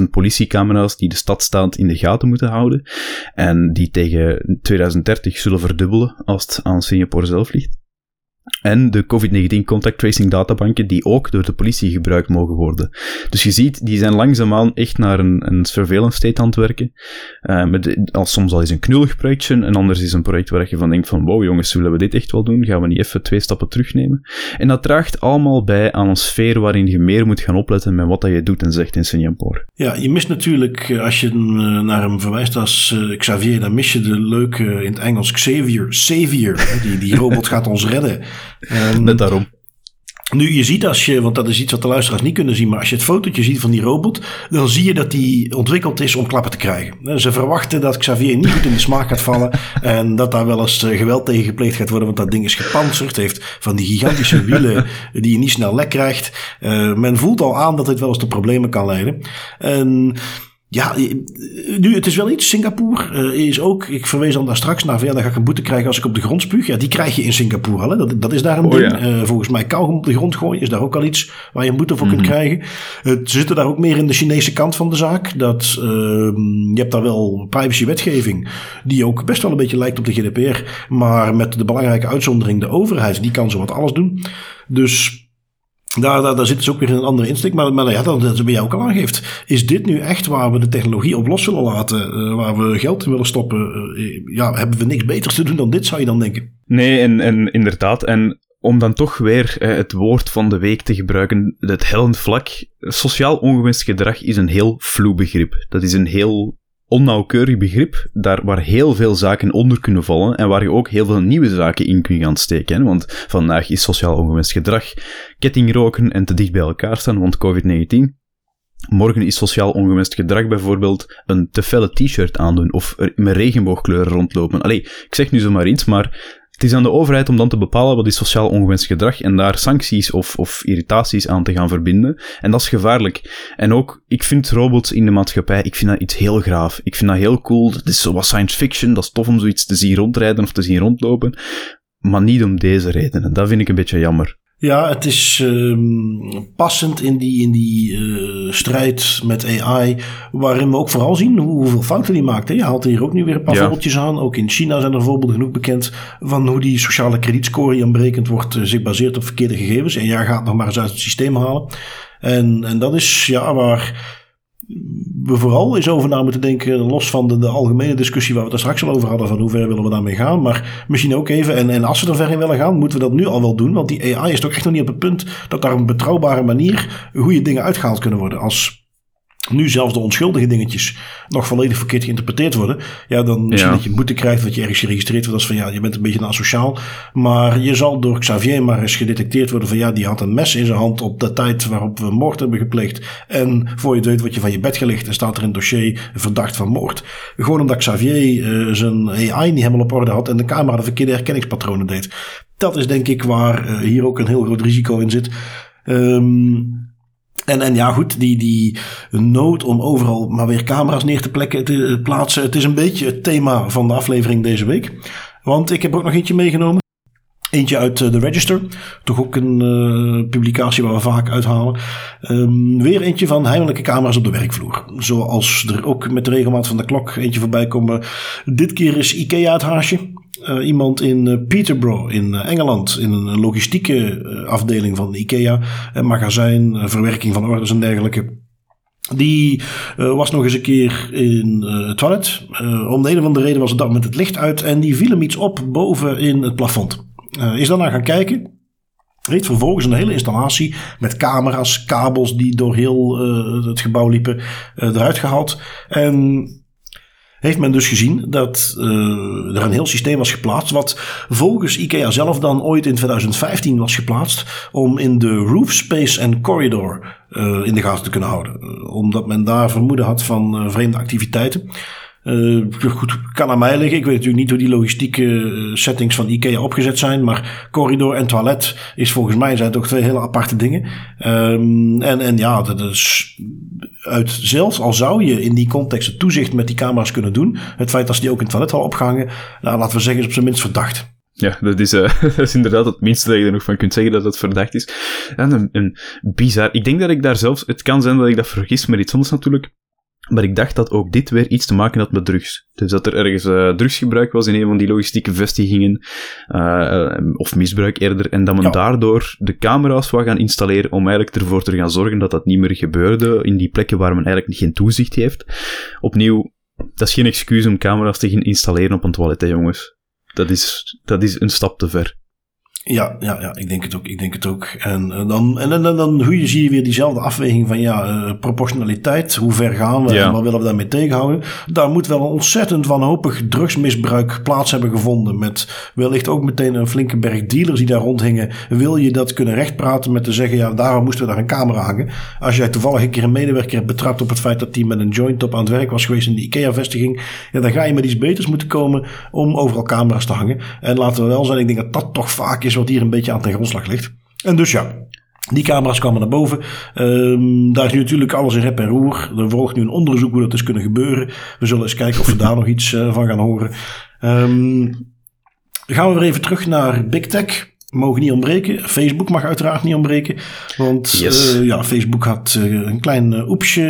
Speaker 1: 90.000 politiecamera's die de stadstaat in de gaten moeten houden. En die tegen 2030 zullen verdubbelen als het aan Singapore zelf ligt. En de COVID-19 contact tracing databanken die ook door de politie gebruikt mogen worden. Dus je ziet, die zijn langzaamaan echt naar een, een surveillance state aan het werken. Uh, met, als soms al eens een knullig projectje, en anders is een project waar je van denkt van wow jongens, willen we dit echt wel doen? Gaan we niet even twee stappen terugnemen? En dat draagt allemaal bij aan een sfeer waarin je meer moet gaan opletten met wat dat je doet en zegt in Singapore.
Speaker 2: Ja, je mist natuurlijk, eh, als je eh, naar hem verwijst als Xavier, dan mis je de leuke in het Engels Xavier, Xavier. Die, die robot gaat ons redden.
Speaker 1: Um, Net daarom.
Speaker 2: Nu, je ziet als je, want dat is iets wat de luisteraars niet kunnen zien, maar als je het fotootje ziet van die robot, dan zie je dat die ontwikkeld is om klappen te krijgen. Ze verwachten dat Xavier niet goed in de smaak gaat vallen en dat daar wel eens eh, geweld tegen gepleegd gaat worden, want dat ding is gepantserd, heeft van die gigantische wielen die je niet snel lek krijgt. Uh, men voelt al aan dat dit wel eens tot problemen kan leiden. En ja, nu, het is wel iets. Singapore uh, is ook, ik verwees dan daar straks naar, ja, dan ga ik een boete krijgen als ik op de grond spuug. Ja, die krijg je in Singapore al. Hè. Dat, dat is daar een oh, ding. Ja. Uh, volgens mij kauwgom op de grond gooien is daar ook al iets waar je een boete voor kunt mhm. krijgen. Het uh, zitten daar ook meer in de Chinese kant van de zaak. Dat, ehm, je hebt daar wel privacywetgeving die ook best wel een beetje lijkt op de GDPR. Maar met de belangrijke uitzondering, de overheid, die kan zo wat alles doen. Dus daar, daar, daar zit dus ook weer een andere insteek. Maar, maar ja, dat, dat bij jou ook al aangeeft. Is dit nu echt waar we de technologie op los willen laten? Uh, waar we geld in willen stoppen? Uh, ja, hebben we niks beters te doen dan dit, zou je dan denken?
Speaker 1: Nee, en, en inderdaad. En om dan toch weer uh, het woord van de week te gebruiken, het hellend vlak. Sociaal ongewenst gedrag is een heel vloe begrip. Dat is een heel onnauwkeurig begrip, daar waar heel veel zaken onder kunnen vallen en waar je ook heel veel nieuwe zaken in kunt gaan steken. Hè? Want vandaag is sociaal ongewenst gedrag, kettingroken en te dicht bij elkaar staan, want COVID-19. Morgen is sociaal ongewenst gedrag bijvoorbeeld een te felle t-shirt aandoen of met regenboogkleuren rondlopen. Allee, ik zeg nu zomaar iets, maar het is aan de overheid om dan te bepalen wat is sociaal ongewenst gedrag en daar sancties of, of irritaties aan te gaan verbinden. En dat is gevaarlijk. En ook, ik vind robots in de maatschappij, ik vind dat iets heel graaf. Ik vind dat heel cool. Het is zo wat science fiction, dat is tof om zoiets te zien rondrijden of te zien rondlopen. Maar niet om deze redenen. Dat vind ik een beetje jammer.
Speaker 2: Ja, het is uh, passend in die, in die uh, strijd met AI, waarin we ook vooral zien hoeveel fouten die maakt. Hè. Je haalt hier ook nu weer een paar ja. voorbeeldjes aan. Ook in China zijn er voorbeelden genoeg bekend van hoe die sociale kredietscore die aanbrekend wordt, uh, zich baseert op verkeerde gegevens. En jij gaat nog maar eens uit het systeem halen. En, en dat is ja, waar we vooral eens over na moeten denken, los van de, de, algemene discussie waar we het er straks al over hadden, van hoe ver willen we daarmee gaan. Maar misschien ook even, en, en als we er ver in willen gaan, moeten we dat nu al wel doen. Want die AI is toch echt nog niet op het punt dat daar een betrouwbare manier goede dingen uitgehaald kunnen worden. Als nu zelfs de onschuldige dingetjes nog volledig verkeerd geïnterpreteerd worden. Ja, dan misschien ja. dat je boete krijgt, dat je ergens geregistreerd wordt als van ja, je bent een beetje asociaal. Maar je zal door Xavier maar eens gedetecteerd worden van ja, die had een mes in zijn hand op de tijd waarop we moord hebben gepleegd. En voor je het weet wat je van je bed gelegd en staat er in het dossier verdacht van moord. Gewoon omdat Xavier uh, zijn AI niet helemaal op orde had en de camera de verkeerde herkenningspatronen deed. Dat is denk ik waar uh, hier ook een heel groot risico in zit. Um, en, en ja, goed, die, die nood om overal maar weer camera's neer te, plekken, te plaatsen. Het is een beetje het thema van de aflevering deze week. Want ik heb ook nog eentje meegenomen. Eentje uit de Register. Toch ook een uh, publicatie waar we vaak uithalen. Um, weer eentje van heimelijke camera's op de werkvloer. Zoals er ook met de regelmaat van de klok eentje voorbij komen. Dit keer is IKEA het haasje. Uh, iemand in uh, Peterborough in Engeland. In een logistieke afdeling van IKEA. Een magazijn, verwerking van orders en dergelijke. Die was nog eens een keer in uh, het toilet. Om de een of andere reden was het dan met het licht uit. En die viel hem iets op boven in het plafond. Is daarna gaan kijken. Heeft vervolgens een hele installatie met camera's, kabels die door heel het gebouw liepen, eruit gehaald. En heeft men dus gezien dat uh, er een heel systeem was geplaatst. Wat volgens IKEA zelf dan ooit in 2015 was geplaatst. Om in de roof space en corridor uh, in de gaten te kunnen houden. omdat men daar vermoeden had van vreemde activiteiten. Uh, goed, kan aan mij liggen. Ik weet natuurlijk niet hoe die logistieke eh, settings van IKEA opgezet zijn. Maar corridor en toilet is volgens mij zijn toch twee hele aparte dingen. Um, en, en ja, dat is uit zelfs al zou je in die context het toezicht met die camera's kunnen doen. Het feit dat ze die ook in het toilet al opgehangen. Nou, laten we zeggen, is op zijn minst verdacht.
Speaker 1: Ja, dat is, dat is inderdaad het minste dat je er nog van kunt zeggen dat het verdacht is. En een, een bizar. Ik denk dat ik daar zelfs. Het kan zijn dat ik dat vergis met iets anders natuurlijk. Maar ik dacht dat ook dit weer iets te maken had met drugs. Dus dat er ergens uh, drugsgebruik was in een van die logistieke vestigingen, uh, of misbruik eerder, en dat men daardoor de camera's wou gaan installeren om eigenlijk ervoor te gaan zorgen dat dat niet meer gebeurde in die plekken waar men eigenlijk geen toezicht heeft. Opnieuw, dat is geen excuus om camera's te gaan installeren op een toilet, hè, jongens. Dat is, dat is een stap te ver.
Speaker 2: Ja, ja, ja, ik denk het ook. Ik denk het ook. En, en dan, en dan, dan hoe je, zie je weer diezelfde afweging van ja, uh, proportionaliteit. Hoe ver gaan we ja. en wat willen we daarmee tegenhouden? Daar moet wel een ontzettend wanhopig drugsmisbruik plaats hebben gevonden. Met wellicht ook meteen een flinke berg dealers die daar rondhingen. Wil je dat kunnen rechtpraten met te zeggen ja, daarom moesten we daar een camera hangen. Als jij toevallig een keer een medewerker hebt betrapt op het feit dat die met een joint op aan het werk was geweest in de IKEA-vestiging. Ja, dan ga je met iets beters moeten komen om overal camera's te hangen. En laten we wel zijn, ik denk dat dat toch vaak is wat hier een beetje aan ten grondslag ligt. En dus ja, die camera's kwamen naar boven. Um, daar is nu natuurlijk alles in rep en roer. Er volgt nu een onderzoek hoe dat is kunnen gebeuren. We zullen eens kijken of we daar nog iets uh, van gaan horen. Um, gaan we weer even terug naar Big Tech mogen niet ontbreken. Facebook mag uiteraard niet ontbreken. Want yes. uh, ja, Facebook had uh, een klein uh, oepsje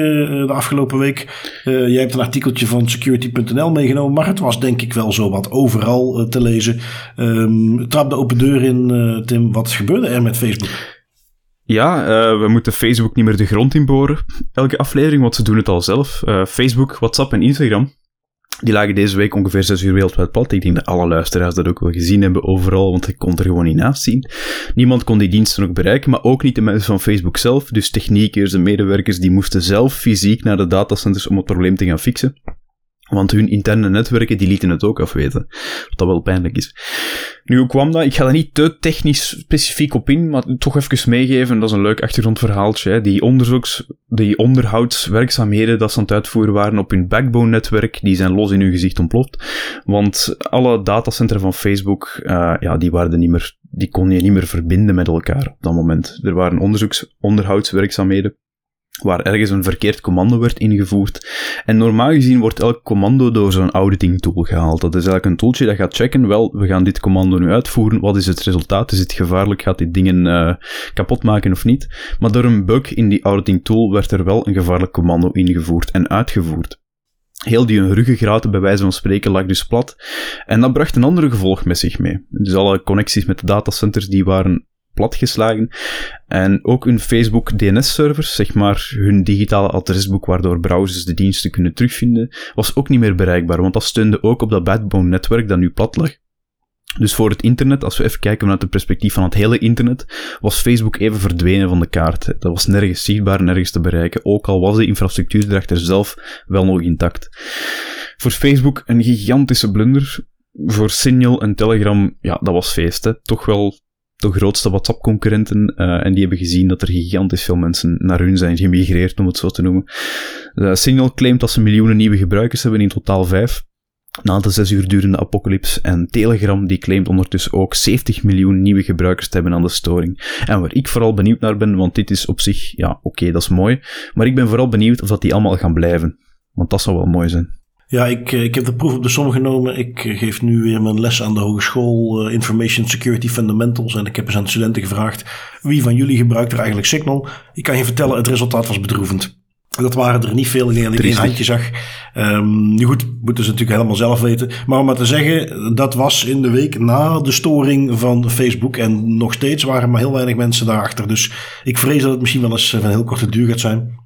Speaker 2: de afgelopen week. jij hebt een artikeltje van security.nl meegenomen. Maar het was denk ik wel zo wat overal te lezen. Um, trap de open deur in, Tim. Wat gebeurde er met Facebook?
Speaker 1: Ja, we moeten Facebook niet meer de grond inboren. Elke aflevering, want ze doen het al zelf. Facebook, WhatsApp en Instagram die lagen deze week ongeveer 6 uur wereldwijd plat. Ik denk dat alle luisteraars dat ook wel gezien hebben overal, want ik kon er gewoon niet naast zien. Niemand kon die diensten ook bereiken, maar ook niet de mensen van Facebook zelf. Dus techniekers en medewerkers die moesten zelf fysiek naar de datacenters om het probleem te gaan fixen. Want hun interne netwerken die lieten het ook afweten. Wat dat wel pijnlijk is. Nu, hoe kwam dat? Ik ga daar niet te technisch specifiek op in, maar toch even meegeven. Dat is een leuk achtergrondverhaaltje. Hè. Die onderzoeks, die onderhoudswerkzaamheden dat ze aan het uitvoeren waren op hun backbone-netwerk, die zijn los in hun gezicht ontploft. Want alle datacentra van Facebook, uh, ja, die waren niet meer, die kon je niet meer verbinden met elkaar op dat moment. Er waren onderzoeks, onderhoudswerkzaamheden waar ergens een verkeerd commando werd ingevoerd. En normaal gezien wordt elk commando door zo'n auditing tool gehaald. Dat is eigenlijk een tooltje dat gaat checken, wel, we gaan dit commando nu uitvoeren, wat is het resultaat, is het gevaarlijk, gaat dit dingen uh, kapot maken of niet. Maar door een bug in die auditing tool werd er wel een gevaarlijk commando ingevoerd en uitgevoerd. Heel die ruggengraat, bij wijze van spreken, lag dus plat. En dat bracht een andere gevolg met zich mee. Dus alle connecties met de datacenters die waren platgeslagen. En ook hun Facebook DNS-servers, zeg maar hun digitale adresboek waardoor browsers de diensten kunnen terugvinden, was ook niet meer bereikbaar, want dat steunde ook op dat backbone-netwerk dat nu plat lag. Dus voor het internet, als we even kijken vanuit het perspectief van het hele internet, was Facebook even verdwenen van de kaart. Dat was nergens zichtbaar, nergens te bereiken, ook al was de infrastructuur erachter zelf wel nog intact. Voor Facebook een gigantische blunder. Voor Signal en Telegram, ja, dat was feest. Hè. Toch wel de grootste WhatsApp-concurrenten. Uh, en die hebben gezien dat er gigantisch veel mensen naar hun zijn gemigreerd, om het zo te noemen. Uh, Signal claimt dat ze miljoenen nieuwe gebruikers hebben, in totaal vijf. Na de zes uur durende apocalyps. En Telegram die claimt ondertussen ook 70 miljoen nieuwe gebruikers te hebben aan de storing. En waar ik vooral benieuwd naar ben, want dit is op zich, ja, oké, dat is mooi. Maar ik ben vooral benieuwd of dat die allemaal gaan blijven. Want dat zou wel mooi zijn.
Speaker 2: Ja, ik, eh, ik heb de proef op de som genomen. Ik eh, geef nu weer mijn les aan de hogeschool uh, Information Security Fundamentals. En ik heb eens aan de studenten gevraagd: wie van jullie gebruikt er eigenlijk Signal? Ik kan je vertellen, het resultaat was bedroevend. Dat waren er niet veel. Dat ik handje zag. Um, nu goed, moeten ze natuurlijk helemaal zelf weten. Maar om maar te zeggen, dat was in de week na de storing van Facebook. En nog steeds waren maar heel weinig mensen daarachter. Dus ik vrees dat het misschien wel eens van heel korte duur gaat zijn.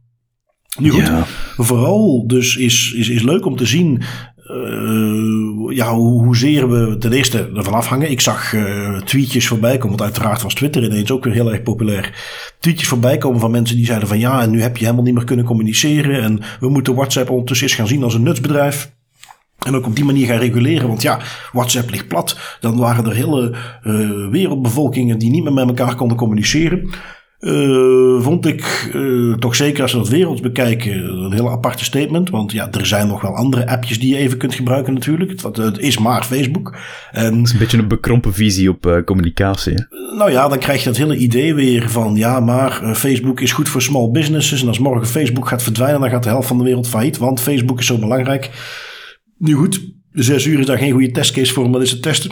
Speaker 2: Nu goed, vooral dus is, is, is leuk om te zien uh, ja, hoe, hoezeer we ten eerste ervan afhangen. Ik zag uh, tweetjes voorbij komen, want uiteraard was Twitter ineens ook weer heel erg populair. Tweetjes voorbij komen van mensen die zeiden van ja, en nu heb je helemaal niet meer kunnen communiceren. En we moeten WhatsApp ondertussen eens gaan zien als een nutsbedrijf. En ook op die manier gaan reguleren. Want ja, WhatsApp ligt plat. Dan waren er hele uh, wereldbevolkingen die niet meer met elkaar konden communiceren. Uh, vond ik uh, toch zeker als we dat werelds bekijken een heel aparte statement. Want ja, er zijn nog wel andere appjes die je even kunt gebruiken natuurlijk. Het, het is maar Facebook.
Speaker 1: En, het is een beetje een bekrompen visie op uh, communicatie. Hè?
Speaker 2: Nou ja, dan krijg je dat hele idee weer van ja, maar Facebook is goed voor small businesses. En als morgen Facebook gaat verdwijnen, dan gaat de helft van de wereld failliet. Want Facebook is zo belangrijk. Nu goed, zes uur is daar geen goede testcase voor om dat eens te testen.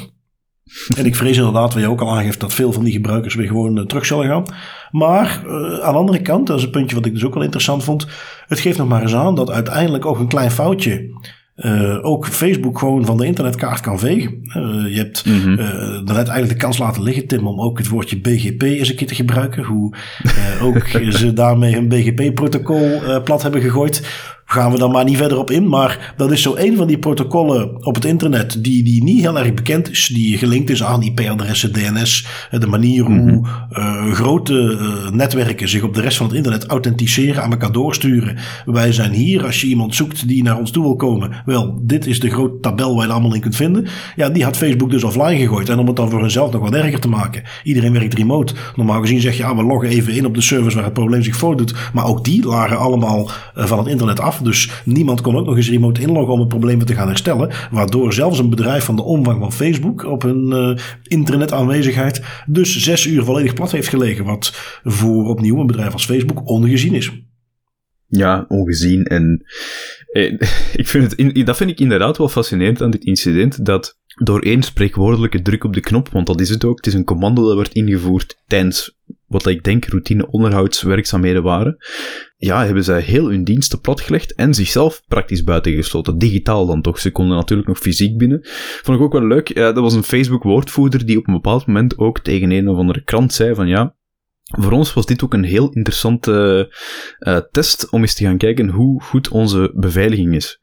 Speaker 2: En ik vrees inderdaad, wat je ook al aangeeft, dat veel van die gebruikers weer gewoon uh, terug zullen gaan. Maar uh, aan de andere kant, dat is een puntje wat ik dus ook wel interessant vond. Het geeft nog maar eens aan dat uiteindelijk ook een klein foutje uh, ook Facebook gewoon van de internetkaart kan vegen. Uh, je hebt mm -hmm. daarnet eigenlijk de kans laten liggen, Tim, om ook het woordje BGP eens een keer te gebruiken. Hoe ook ze daarmee een BGP-protocol plat hebben gegooid gaan we dan maar niet verder op in. Maar dat is zo een van die protocollen op het internet die, die niet heel erg bekend is. Die gelinkt is aan IP-adressen, DNS. De manier hoe mm -hmm. grote uh, netwerken zich op de rest van het internet authenticeren, aan elkaar doorsturen. Wij zijn hier, als je iemand zoekt die naar ons toe wil komen. Wel, dit is de grote tabel waar je allemaal in kunt vinden. Ja, die had Facebook dus offline gegooid. En om het dan voor hunzelf nog wat erger te maken. Iedereen werkt remote. Normaal gezien zeg je, ja, we loggen even in op de servers waar het probleem zich voordoet. Maar ook die lagen allemaal uh, van het internet af. Dus niemand kon ook nog eens remote inloggen om het probleem te gaan herstellen. Waardoor zelfs een bedrijf van de omvang van Facebook op hun uh, internetaanwezigheid dus zes uur volledig plat heeft gelegen. Wat voor opnieuw een bedrijf als Facebook ongezien is.
Speaker 1: Ja, ongezien. En ik vind het, dat vind ik inderdaad wel fascinerend aan dit incident. Dat door één spreekwoordelijke druk op de knop, want dat is het ook, het is een commando dat wordt ingevoerd tijdens wat ik denk routine onderhoudswerkzaamheden waren, ja, hebben zij heel hun diensten platgelegd en zichzelf praktisch buitengesloten. Digitaal dan toch. Ze konden natuurlijk nog fysiek binnen. Vond ik ook wel leuk. Ja, dat was een Facebook-woordvoerder die op een bepaald moment ook tegen een of andere krant zei van ja, voor ons was dit ook een heel interessante uh, test om eens te gaan kijken hoe goed onze beveiliging is.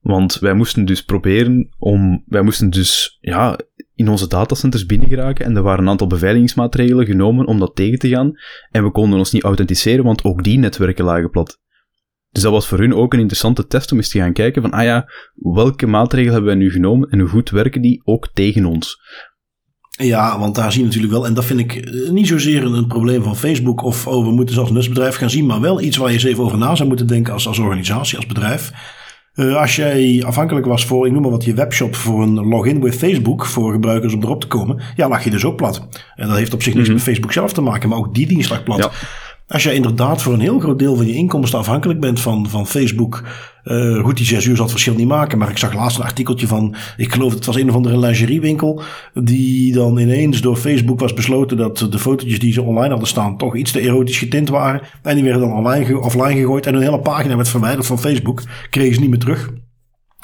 Speaker 1: Want wij moesten dus proberen om, wij moesten dus, ja, in onze datacenters binnengeraken en er waren een aantal beveiligingsmaatregelen genomen om dat tegen te gaan. En we konden ons niet authenticeren, want ook die netwerken lagen plat. Dus dat was voor hun ook een interessante test om eens te gaan kijken van, ah ja, welke maatregelen hebben wij nu genomen en hoe goed werken die ook tegen ons?
Speaker 2: Ja, want daar zie je natuurlijk wel, en dat vind ik eh, niet zozeer een probleem van Facebook of oh, we moeten zelfs een nutsbedrijf gaan zien, maar wel iets waar je eens even over na zou moeten denken als, als organisatie, als bedrijf. Uh, als jij afhankelijk was voor, ik noem maar wat, je webshop voor een login with Facebook voor gebruikers om erop te komen, ja, lag je dus ook plat. En dat heeft op zich niks mm -hmm. met Facebook zelf te maken, maar ook die dienst lag plat. Ja. Als jij inderdaad voor een heel groot deel van je inkomsten afhankelijk bent van, van Facebook. Uh, goed, die zes uur zal het verschil niet maken. Maar ik zag laatst een artikeltje van, ik geloof het was een of andere lingeriewinkel. Die dan ineens door Facebook was besloten dat de fotootjes die ze online hadden staan toch iets te erotisch getint waren. En die werden dan online, offline gegooid. En een hele pagina werd verwijderd van Facebook. Kregen ze niet meer terug.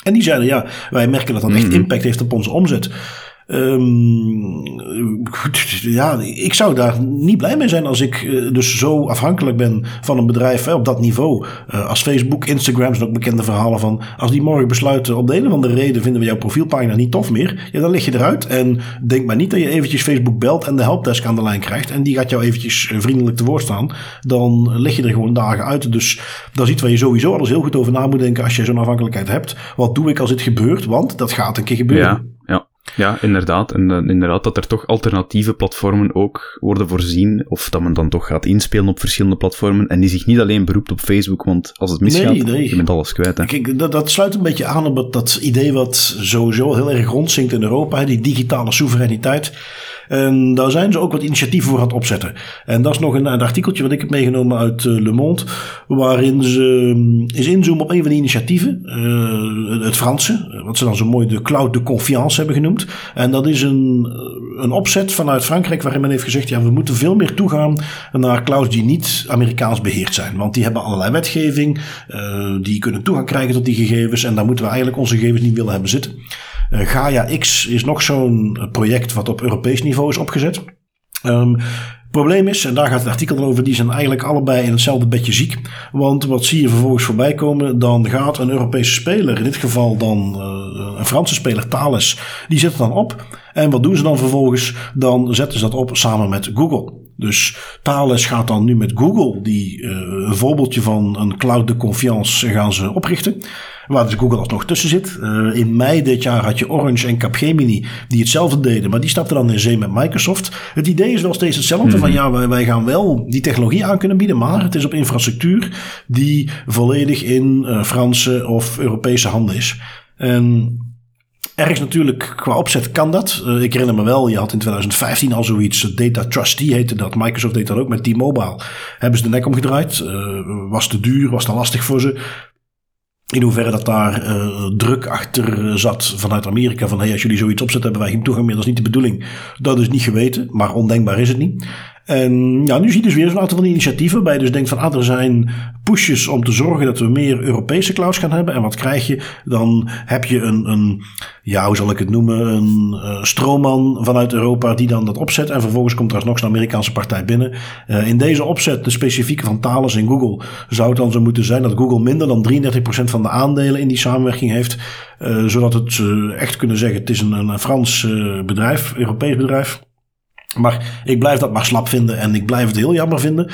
Speaker 2: En die zeiden, ja, wij merken dat dat echt impact heeft op onze omzet. Um, ja, ik zou daar niet blij mee zijn als ik uh, dus zo afhankelijk ben van een bedrijf hè, op dat niveau. Uh, als Facebook, Instagram zijn ook bekende verhalen van. Als die morgen besluiten op de een of andere reden vinden we jouw profielpagina niet tof meer. Ja, dan lig je eruit. En denk maar niet dat je eventjes Facebook belt en de helpdesk aan de lijn krijgt. En die gaat jou eventjes uh, vriendelijk te woord staan. Dan lig je er gewoon dagen uit. Dus dat is iets waar je sowieso alles heel goed over na moet denken als je zo'n afhankelijkheid hebt. Wat doe ik als dit gebeurt? Want dat gaat een keer gebeuren.
Speaker 1: Ja. Ja, inderdaad. En uh, inderdaad dat er toch alternatieve platformen ook worden voorzien. Of dat men dan toch gaat inspelen op verschillende platformen. En die zich niet alleen beroept op Facebook. Want als het misgaat, nee, nee. je bent alles kwijt. Hè.
Speaker 2: Kijk, dat, dat, sluit een beetje aan op dat idee wat sowieso heel erg rondzinkt in Europa. Hè, die digitale soevereiniteit. En daar zijn ze ook wat initiatieven voor aan het opzetten. En dat is nog een, een artikeltje wat ik heb meegenomen uit uh, Le Monde. Waarin ze eens inzoomen op een van die initiatieven. Uh, het Franse. Wat ze dan zo mooi de cloud de confiance hebben genoemd. En dat is een, een opzet vanuit Frankrijk waarin men heeft gezegd. Ja, we moeten veel meer toegaan naar clouds die niet Amerikaans beheerd zijn. Want die hebben allerlei wetgeving. Die kunnen toegang krijgen tot die gegevens. En daar moeten we eigenlijk onze gegevens niet willen hebben zitten. Uh, Gaia X is nog zo'n project wat op Europees niveau is opgezet. Um, Probleem is, en daar gaat het artikel dan over, die zijn eigenlijk allebei in hetzelfde bedje ziek. Want wat zie je vervolgens voorbij komen? Dan gaat een Europese speler, in dit geval dan uh, een Franse speler, Thales, die zet het dan op. En wat doen ze dan vervolgens? Dan zetten ze dat op samen met Google. Dus Thales gaat dan nu met Google, die uh, een voorbeeldje van een cloud de confiance, gaan ze oprichten. Waar dus Google alsnog tussen zit. Uh, in mei dit jaar had je Orange en Capgemini die hetzelfde deden, maar die stapten dan in zee met Microsoft. Het idee is wel steeds hetzelfde: mm -hmm. van ja, wij, wij, gaan wel die technologie aan kunnen bieden, maar het is op infrastructuur die volledig in uh, Franse of Europese handen is. En Ergens natuurlijk qua opzet kan dat. Uh, ik herinner me wel, je had in 2015 al zoiets, Data Trustee heette dat. Microsoft deed dat ook met T-Mobile. Hebben ze de nek omgedraaid. Uh, was te duur, was te lastig voor ze. In hoeverre dat daar druk achter zat vanuit Amerika. Van hey, als jullie zoiets opzetten, hebben wij geen toegang meer. Dat is niet de bedoeling. Dat is niet geweten, maar ondenkbaar is het niet. En ja, nu zie je dus weer zo'n aantal van die initiatieven waarbij je dus denkt van ah, er zijn pushes om te zorgen dat we meer Europese clouds gaan hebben. En wat krijg je? Dan heb je een, een ja, hoe zal ik het noemen, een uh, stroomman vanuit Europa die dan dat opzet. En vervolgens komt er alsnog een Amerikaanse partij binnen. Uh, in deze opzet, de specifieke van Thales in Google, zou het dan zo moeten zijn dat Google minder dan 33% van de aandelen in die samenwerking heeft. Uh, zodat het echt kunnen zeggen, het is een, een Frans bedrijf, Europees bedrijf. Maar ik blijf dat maar slap vinden en ik blijf het heel jammer vinden.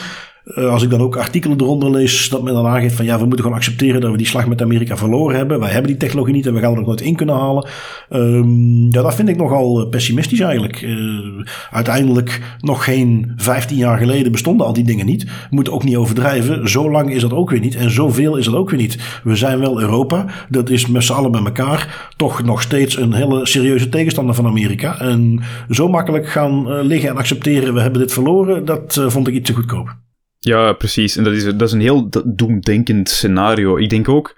Speaker 2: Uh, als ik dan ook artikelen eronder lees, dat men dan aangeeft van ja, we moeten gewoon accepteren dat we die slag met Amerika verloren hebben. Wij hebben die technologie niet en we gaan er nog nooit in kunnen halen. Um, ja, dat vind ik nogal pessimistisch eigenlijk. Uh, uiteindelijk, nog geen 15 jaar geleden bestonden al die dingen niet. We moeten ook niet overdrijven. Zo lang is dat ook weer niet en zoveel is dat ook weer niet. We zijn wel Europa. Dat is met z'n allen bij elkaar toch nog steeds een hele serieuze tegenstander van Amerika. En zo makkelijk gaan liggen en accepteren we hebben dit verloren, dat vond ik iets te goedkoop.
Speaker 1: Ja, precies. En dat is, dat is een heel doemdenkend scenario. Ik denk ook,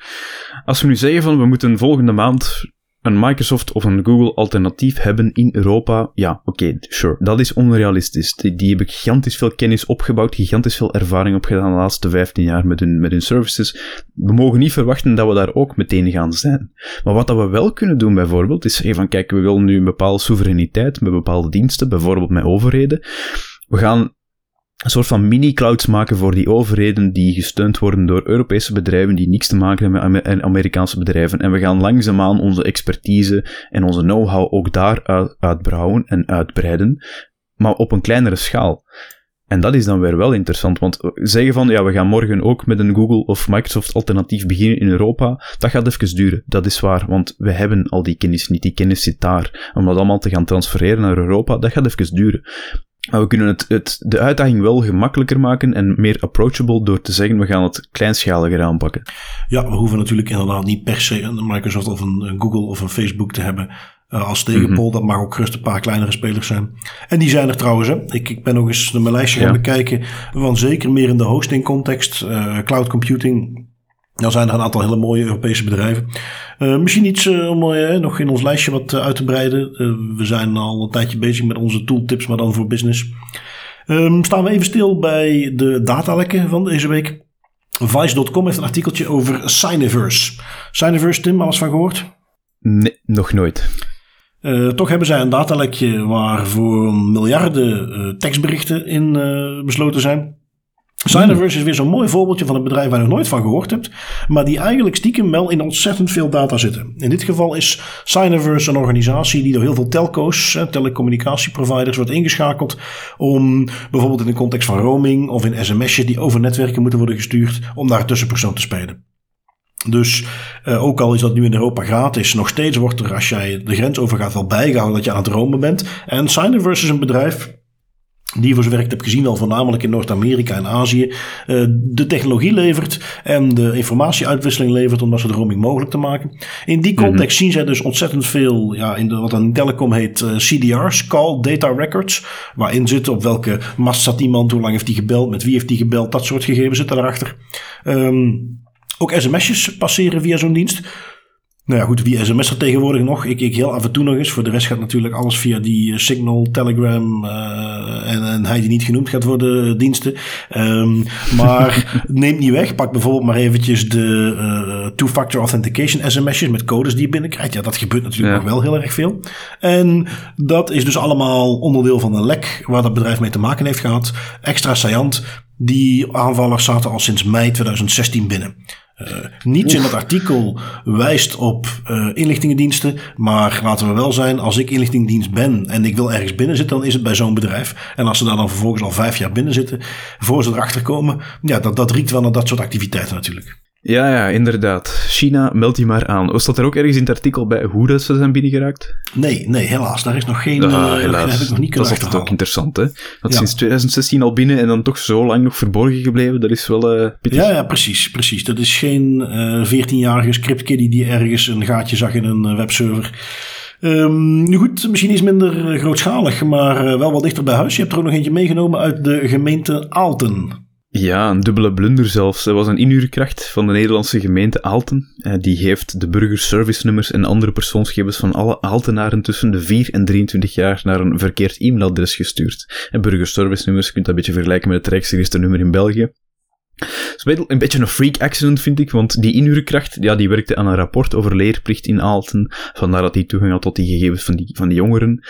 Speaker 1: als we nu zeggen van we moeten volgende maand een Microsoft of een Google alternatief hebben in Europa, ja, oké, sure. Dat is onrealistisch. Die, die, hebben gigantisch veel kennis opgebouwd, gigantisch veel ervaring opgedaan de laatste 15 jaar met hun, met hun services. We mogen niet verwachten dat we daar ook meteen gaan zijn. Maar wat dat we wel kunnen doen bijvoorbeeld, is zeggen van kijk, we willen nu een bepaalde soevereiniteit met bepaalde diensten, bijvoorbeeld met overheden. We gaan een soort van mini-clouds maken voor die overheden die gesteund worden door Europese bedrijven die niks te maken hebben met Amerikaanse bedrijven. En we gaan langzaamaan onze expertise en onze know-how ook daar uit, uitbrouwen en uitbreiden, maar op een kleinere schaal. En dat is dan weer wel interessant, want zeggen van, ja, we gaan morgen ook met een Google of Microsoft alternatief beginnen in Europa, dat gaat even duren. Dat is waar, want we hebben al die kennis niet. Die kennis zit daar. Om dat allemaal te gaan transfereren naar Europa, dat gaat even duren. Maar we kunnen het, het, de uitdaging wel gemakkelijker maken en meer approachable door te zeggen we gaan het kleinschaliger aanpakken.
Speaker 2: Ja, we hoeven natuurlijk inderdaad niet per se een Microsoft of een Google of een Facebook te hebben uh, als tegenpol. Mm -hmm. Dat mag ook gerust een paar kleinere spelers zijn. En die zijn er trouwens. Hè. Ik, ik ben nog eens naar mijn lijstje gaan ja. bekijken. Want zeker meer in de hosting context, uh, cloud computing. Dan zijn er een aantal hele mooie Europese bedrijven. Uh, misschien iets uh, om uh, nog in ons lijstje wat uit te breiden. we zijn al een tijdje bezig met onze tooltips, maar dan voor business. Um, staan we even stil bij de datalekken van deze week. Vice.com heeft een artikeltje over Signiverse. Signiverse, Tim, alles van gehoord?
Speaker 1: Nee, nog nooit.
Speaker 2: toch hebben zij een datalekje waar voor miljarden tekstberichten in besloten zijn. Signiverse is weer zo'n mooi voorbeeldje van een bedrijf waar je nooit van gehoord hebt, maar die eigenlijk stiekem wel in ontzettend veel data zitten. In dit geval is Signiverse een organisatie die door heel veel telco's, telecommunicatieproviders, wordt ingeschakeld om bijvoorbeeld in de context van roaming of in sms'jes die over netwerken moeten worden gestuurd, om daar tussenpersoon te spelen. Dus uh, ook al is dat nu in Europa gratis, nog steeds wordt er als jij de grens overgaat wel bijgehouden dat je aan het roamen bent. En Signiverse is een bedrijf die voor zover ik het heb gezien al voornamelijk in Noord-Amerika en Azië uh, de technologie levert en de informatieuitwisseling levert om dat soort roaming mogelijk te maken. In die context mm -hmm. zien zij dus ontzettend veel, ja, in de, wat een telecom heet uh, CDR's, Call Data Records, waarin zit op welke mast zat iemand, hoe lang heeft die gebeld, met wie heeft die gebeld, dat soort gegevens zitten daarachter. Um, ook sms'jes passeren via zo'n dienst. Nou ja, goed, wie sms er tegenwoordig nog? Ik, ik heel af en toe nog eens. Voor de rest gaat natuurlijk alles via die Signal, Telegram uh, en, en hij die niet genoemd gaat worden diensten. Um, maar neemt niet weg. Pak bijvoorbeeld maar eventjes de uh, two-factor authentication sms'jes met codes die je binnenkrijgt. Ja, dat gebeurt natuurlijk ja. nog wel heel erg veel. En dat is dus allemaal onderdeel van een lek waar dat bedrijf mee te maken heeft gehad. Extra saillant. Die aanvallers zaten al sinds mei 2016 binnen. Uh, niets in dat artikel wijst op uh, inlichtingendiensten. Maar laten we wel zijn, als ik inlichtingendienst ben en ik wil ergens binnen zitten, dan is het bij zo'n bedrijf. En als ze daar dan vervolgens al vijf jaar binnen zitten, voor ze erachter komen, ja, dat, dat riekt wel naar dat soort activiteiten natuurlijk.
Speaker 1: Ja, ja, inderdaad. China, meld die maar aan. Was dat er ook ergens in het artikel bij hoe dat ze zijn binnengeraakt?
Speaker 2: Nee, nee, helaas. Daar is nog geen... Ah, helaas. Heb ik nog niet
Speaker 1: dat is altijd ook interessant, hè? Dat sinds 2016 al binnen en dan toch zo lang nog verborgen gebleven, dat is wel uh, pittig.
Speaker 2: Ja, ja, precies, precies. Dat is geen uh, eh, 14-jarige scriptkiddy die ergens een gaatje zag in een webserver. Um, nu goed, misschien iets minder grootschalig, maar wel wat dichter bij huis. Je hebt er ook nog eentje meegenomen uit de gemeente Aalten.
Speaker 1: Ja, een dubbele blunder zelfs. Er was een inhuurkracht van de Nederlandse gemeente Aalten. Eh, die heeft de burgerservice-nummers en andere persoonsgegevens van alle Aaltenaren tussen de 4 en 23 jaar naar een verkeerd e-mailadres gestuurd. En burgerservice-nummers, je kunt dat een beetje vergelijken met het Rijksregisternummer in België. Het is een beetje een freak accident, vind ik, want die inhuurkracht, ja, die werkte aan een rapport over leerplicht in Aalten, vandaar dat hij toegang had tot die gegevens van die, van die jongeren.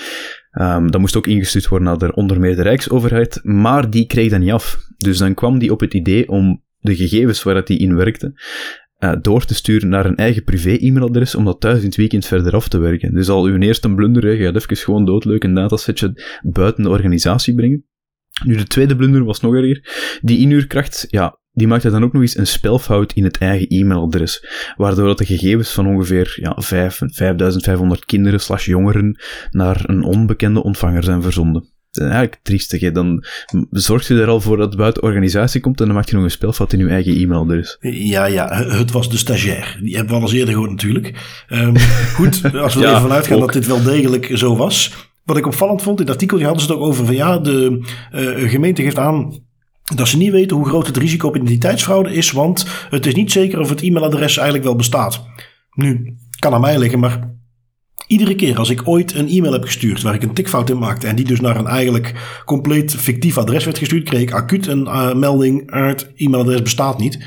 Speaker 1: Um, dat moest ook ingestuurd worden naar de onder meer de Rijksoverheid, maar die kreeg dat niet af. Dus dan kwam die op het idee om de gegevens waar hij in werkte, uh, door te sturen naar een eigen privé-e-mailadres om dat thuis in het weekend verder af te werken. Dus al uw eerste blunder, je gaat even gewoon doodleuk een datasetje buiten de organisatie brengen. Nu, de tweede blunder was nog erger. Die inhuurkracht, ja, die maakte dan ook nog eens een spelfout in het eigen e-mailadres, waardoor dat de gegevens van ongeveer ja, 5, 5500 kinderen slash jongeren naar een onbekende ontvanger zijn verzonden. Dat is eigenlijk triestig. Dan zorgt u er al voor dat het buiten organisatie komt en dan maakt je nog een spelfout in uw eigen e-mailadres.
Speaker 2: Ja, ja, het was de stagiair. Die hebben we al eens eerder gehoord natuurlijk. Um, goed, als we ja, er even vanuit gaan dat dit wel degelijk zo was. Wat ik opvallend vond, in het artikel hadden ze het ook over van ja, de uh, gemeente geeft aan dat ze niet weten hoe groot het risico op identiteitsfraude is, want het is niet zeker of het e-mailadres eigenlijk wel bestaat. Nu, kan aan mij liggen, maar iedere keer als ik ooit een e-mail heb gestuurd waar ik een tikfout in maakte en die dus naar een eigenlijk compleet fictief adres werd gestuurd, kreeg ik acuut een uh, melding: het e-mailadres bestaat niet.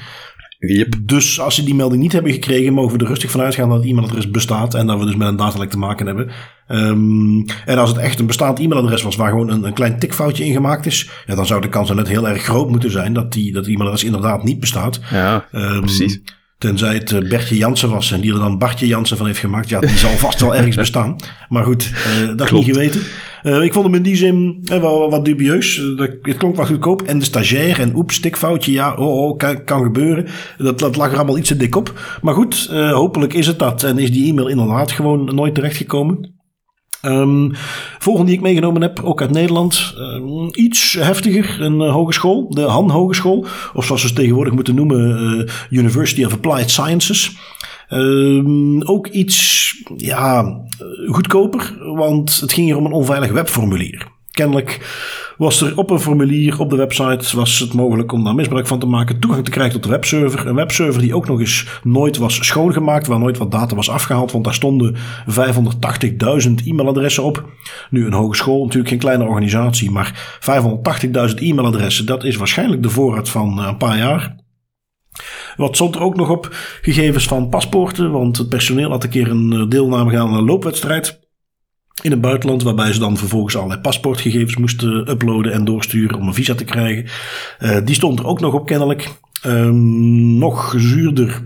Speaker 2: Yep. Dus als ze die melding niet hebben gekregen, mogen we er rustig vanuit gaan dat het e-mailadres bestaat en dat we dus met een datalek te maken hebben. Um, en als het echt een bestaand e-mailadres was waar gewoon een, een klein tikfoutje in gemaakt is, ja, dan zou de kans net heel erg groot moeten zijn dat die, dat e-mailadres inderdaad niet bestaat.
Speaker 1: Ja, um, precies.
Speaker 2: Tenzij het eh, Bertje Jansen was en die er dan Bartje Jansen van heeft gemaakt. Ja, die zal vast wel ergens bestaan. Maar goed, uh, dat Klopt. niet geweten. Uh, ik vond hem in die zin uh, wel wat dubieus. het klonk wat goedkoop. En de stagiair en oeps, stikfoutje. Ja, oh, oh kan, kan gebeuren. Dat, dat lag er allemaal iets te dik op. Maar goed, hopelijk is het dat. En is die e-mail inderdaad gewoon nooit terechtgekomen. Um, volgende die ik meegenomen heb, ook uit Nederland. Um, iets heftiger, een uh, hogeschool, de Han Hogeschool. Of zoals we het tegenwoordig moeten noemen, uh, University of Applied Sciences. Um, ook iets ja, goedkoper, want het ging hier om een onveilig webformulier. Kennelijk was er op een formulier op de website was het mogelijk om daar misbruik van te maken, toegang te krijgen tot de webserver. Een webserver die ook nog eens nooit was schoongemaakt, waar nooit wat data was afgehaald, want daar stonden 580.000 e-mailadressen op. Nu een hogeschool, natuurlijk geen kleine organisatie, maar 580.000 e-mailadressen, dat is waarschijnlijk de voorraad van eh, een paar jaar. Wat stond er ook nog op? Gegevens van paspoorten, want het personeel had een keer een eh, deelname gedaan aan een loopwedstrijd in het buitenland, waarbij ze dan vervolgens allerlei paspoortgegevens moesten uploaden en doorsturen om een visa te krijgen. Uh, die stond er ook nog op kennelijk. Um, nog zuurder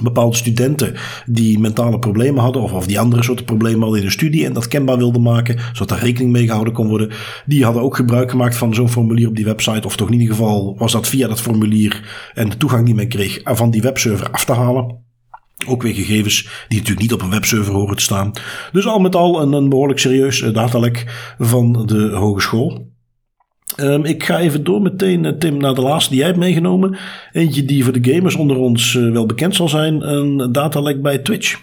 Speaker 2: bepaalde studenten die mentale problemen hadden of, of die andere soorten problemen hadden in de studie en dat kenbaar wilden maken, zodat daar rekening mee gehouden kon worden. Die hadden ook gebruik gemaakt van zo'n formulier op die website of toch in ieder geval was dat via dat formulier en de toegang die men kreeg van die webserver af te halen. Ook weer gegevens die natuurlijk niet op een webserver horen te staan. Dus al met al een, een behoorlijk serieus eh, datalek van de hogeschool. Um, ik ga even door meteen, uh, Tim, naar de laatste die jij hebt meegenomen. Eentje die voor de gamers onder ons uh, wel bekend zal zijn. Een datalek bij Twitch.